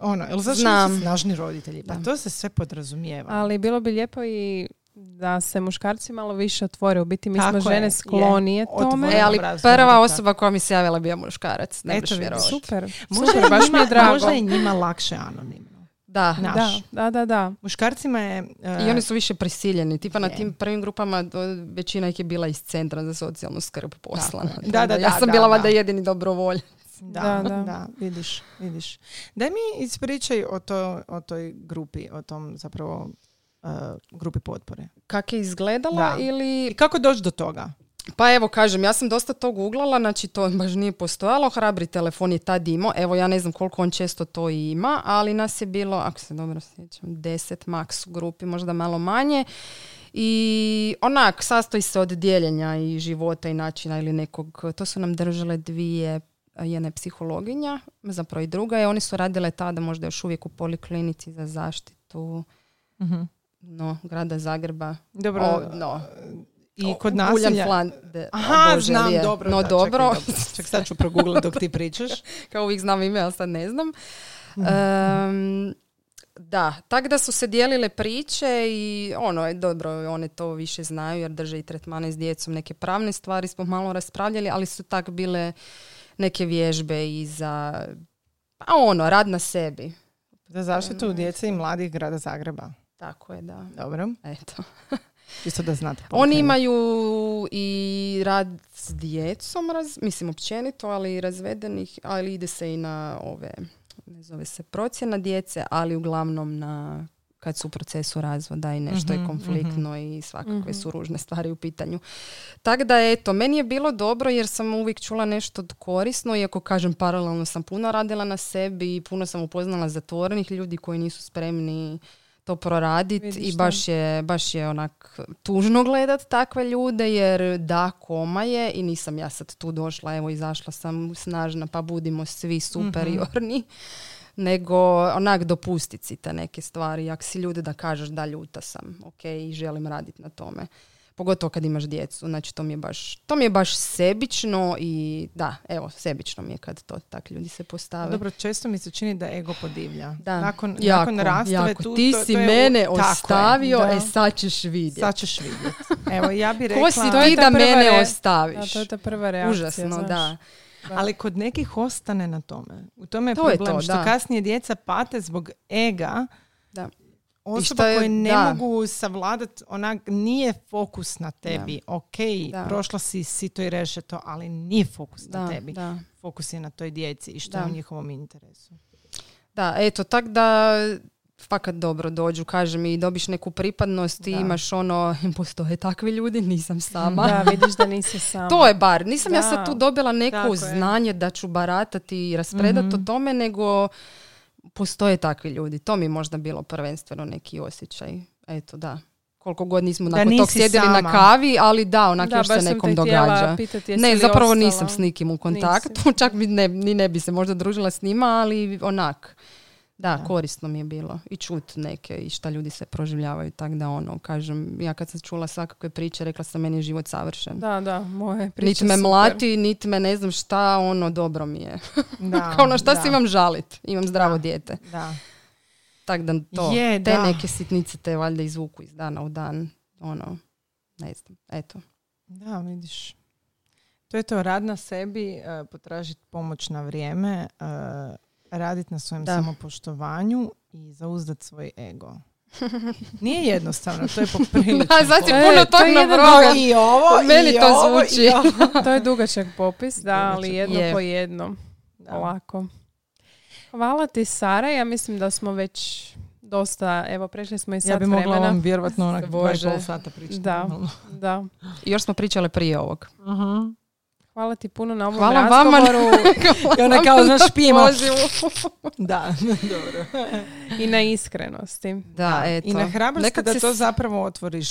Ono, jel zašto Znam. nisu snažni roditelji? Pa Da. to se sve podrazumijeva. Ali bilo bi lijepo i da se muškarci malo više otvore. U biti mi Tako smo je, žene je. sklonije tome. Otvoreno. E, ali prva da. osoba koja mi se javila bio muškarac. Ne Eto. Super, Možda, super, je baš mi je njima, drago. možda je njima lakše anonimno. Da. Da, da, da, da. Muškarcima je... uh, I oni su više prisiljeni. Tipa na Je. tim prvim grupama do- većina ih je bila iz centra za socijalnu skrb poslana. je. Da, da, Ja da, sam da, bila da. valjda jedini dobrovolj. Da, Da, da, da. vidiš, vidiš. Daj mi ispričaj o, to, o toj grupi, o tom zapravo uh, grupi potpore. Kak je izgledala Da. I ili... kako doći do toga? Pa evo kažem, ja sam dosta to googlala, znači to baš nije postojalo. Hrabri telefon je tad imao. Evo ja ne znam koliko on često to ima, ali nas je bilo, ako se dobro sjećam, 10 maks u grupi, možda malo manje. I onak, sastoji se od dijeljenja i života i načina ili nekog, to su nam držale dvije jedna je psihologinja, zapravo i druga je, oni su radile tada možda još uvijek u poliklinici za zaštitu no, grada Zagreba. Dobro, O, no. i kod Guljan nasilja... Flan- Aha, Bože, znam, je. dobro. No da, dobro, Čekaj, dobro. Ček, sad ću progooglati dok ti pričaš. (laughs) kao uvijek znam ime, ali sad ne znam. Em, da, tak da su se dijelile priče i ono, je dobro, one to više znaju jer drže i tretmane s djecom, neke pravne stvari smo malo raspravljali, ali su tak bile neke vježbe i za, pa ono, rad na sebi. Za zaštitu djece i mladih grada Zagreba. Tako je, da. Dobro, Eto. (laughs) čisto da znate. Oni imaju i rad s djecom, raz, mislim općenito, ali i razvedenih, ali ide se i na ove, ne zove se procjena djece, ali uglavnom na kad su u procesu razvoda i nešto Mhm, je konfliktno i svakakve Mhm. su ružne stvari u pitanju. Tako da eto, meni je bilo dobro jer sam uvijek čula nešto korisno, iako kažem paralelno sam puno radila na sebi i puno sam upoznala zatvorenih ljudi koji nisu spremni to proraditi Vidiš, i baš je, baš je onak tužno gledat takve ljude jer da, koma je i nisam ja sad tu došla, evo izašla sam snažna pa budimo svi superiorni. Nego onak dopustit si te neke stvari. Ako si ljudi da kažeš da ljuta sam, ok, i želim raditi na tome. Pogotovo kad imaš djecu. Znači to mi je baš, to mi je baš sebično i da, evo, sebično mi je kad to tak ljudi se postave. Dobro, često mi se čini da ego podivlja. Da. Nakon, jako, nakon rastave jako. tu... Ti to- si to je mene je, ostavio, da. e sad ćeš vidjeti. Sad ćeš vidjeti. Evo, ja bi rekla... Ko si je ti da mene re- ostaviš? Da, to je ta prva reakcija, Užasno, znaš. da. Ali kod nekih ostane na tome. U tome je To je problem to, što da. kasnije djeca pate zbog ega Da. Osoba je- koje ne da. mogu savladat, onak, nije fokus na tebi. Ok, Da. prošla si sito i rešeto, ali nije fokus na Da, tebi. da. Fokus je na toj djeci i što Da. je u njihovom interesu. Da, eto, tak da fakat dobro dođu, kažem, i dobiš neku pripadnost i Da. imaš ono, (laughs) postoje takvi ljudi, nisam sama. Da, vidiš da nisi (laughs) sama. To je bar. Nisam ja sad Da. tu dobila neko Tako je. znanje da ću baratati i raspredati o Mhm. tome, nego postoje takvi ljudi. To mi je možda bilo prvenstveno neki osjećaj. Eto, da. Koliko god nismo Da nakon tog sjedili sama. na kavi, ali da, onak Da, još se nekom događa. pitati Ne, zapravo ostala. nisam s nikim u kontaktu, Nisi. (laughs) čak mi ne, ni ne bi se možda družila s njima, ali onak. Da, korisno mi je bilo i čut neke i šta ljudi se proživljavaju, tak da ono, kažem, ja kad sam čula svakakve priče, rekla sam meni je život savršen. Da, da, moje priče Niti me super. mlati, niti me ne znam šta, ono, dobro mi je. Da, (laughs) Kao ono, šta da, se imam žalit? Imam zdravo Da. dijete. Da. Tak da to, Je, te da. neke sitnice te valjda izvuku iz dana u dan. Ono, ne znam, eto. Da, vidiš. To je to, rad na sebi, eh, potražiti pomoć na vrijeme, raditi na svojem Da. samopoštovanju i zauzdat svoj ego. (laughs) Nije jednostavno, to je (laughs) poprilično. Da, sad To je- puno to je tog jedan nabrojao. I ovo, (laughs) Meni i to ovo, zvuči. i ovo. To je dugačak popis, da, ali jedno Je. po jedno. Da. Ovako. Hvala ti, Sara. Ja mislim da smo već dosta, evo, prešli smo i sat Ja bi mogla vremena. vam vjerovatno onak dva i Bože. pol sata pričati. Da. Da. Još smo pričale prije ovog. Hvala ti puno na ovom Hvala vama. razgovoru (laughs) I ona kao, znaš. Pozivu. (laughs) Da, (laughs) dobro. i na iskrenosti. Da, eto. I na hrabrosti Nekad da se to zapravo otvoriš.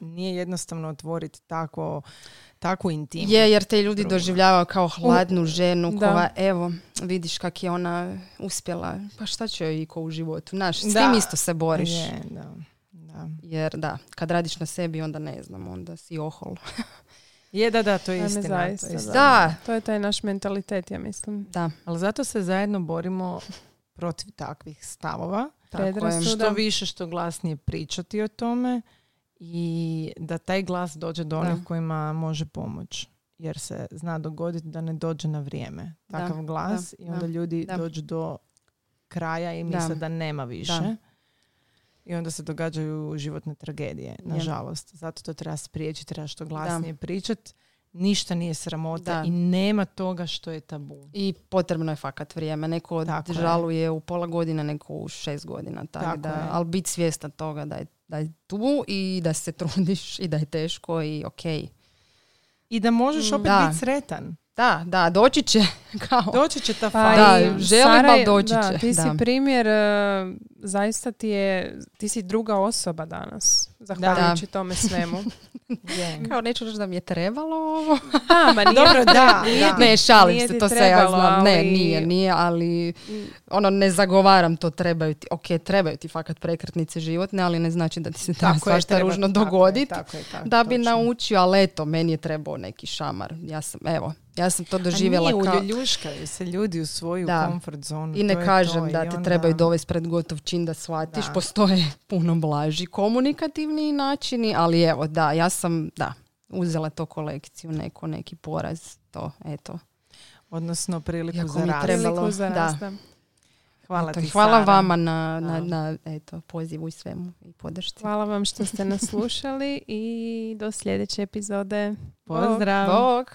nije jednostavno otvoriti tako, takvu intimu. Je, jer te ljudi doživljavaju kao hladnu ženu Da. koja, evo, vidiš kak je ona uspjela. Pa šta će joj iko u životu? Znaš, s tim isto se boriš. Je, da. da. Jer da, kad radiš na sebi, onda ne znam, onda si ohol. Je, da, da, to je istina. to je zaista, istina. Da, To je taj naš mentalitet, ja mislim. da, Ali zato se zajedno borimo protiv takvih stavova. tako. Što više, što glasnije pričati o tome i da taj glas dođe do Da. onih kojima može pomoć. Jer se zna dogoditi da ne dođe na vrijeme Da, takav glas da, i onda da, ljudi da. dođu do kraja i misle da, nema više. I onda se događaju životne tragedije, nažalost. Zato to treba spriječiti, treba što glasnije pričati. Ništa nije sramota Da. i nema toga što je tabu. I potrebno je fakat vrijeme. Neko Tako je. žaluje u pola godine, neko u šest godina. Tak Tako da, je. ali biti svjestan toga da je, da je tu i da se (laughs) trudiš i da je teško i ok. I da možeš opet Da. biti sretan. Da, da, doći će. (laughs) Kao. Doći će ta Pa faza. Da, želim, Sara ali doći da, će, Ti si da. primjer, e, zaista ti je, ti si druga osoba danas, zahvaljujući tome svemu. (laughs) Kao neću reći da mi je trebalo ovo. Da, ma nije, Dobro, da, nije da. Ne, šalim nije se, to se ja znam. Ne, ali- nije, nije, ali ono, ne zagovaram to, trebaju ti, ok, trebaju ti fakat prekretnice životne, ali ne znači da ti se Tako je, svašta treba- ružno dogoditi. da bi točno. naučio, ali eto, meni je trebao neki šamar. Ja sam, evo, ja sam to A doživjela nije, kao... uljuljuškaju se ljudi u svoju Da. comfort zonu. I ne to kažem to, da te onda- trebaju dovesti pred gotov čin da shvatiš. Da. Postoje (laughs) puno blaži komunikativni načini, ali evo, da, ja sam, da, uzela to kolekciju, neko, neki poraz, to, eto. Odnosno priliku Iako za rast. trebalo, za da. rastam. Hvala Eto, ti, hvala Sara. vama na, na, Da. na, eto, pozivu i svemu i podršci. Hvala vam što ste nas (laughs) slušali i do sljedeće epizode. Pozdrav. Bog!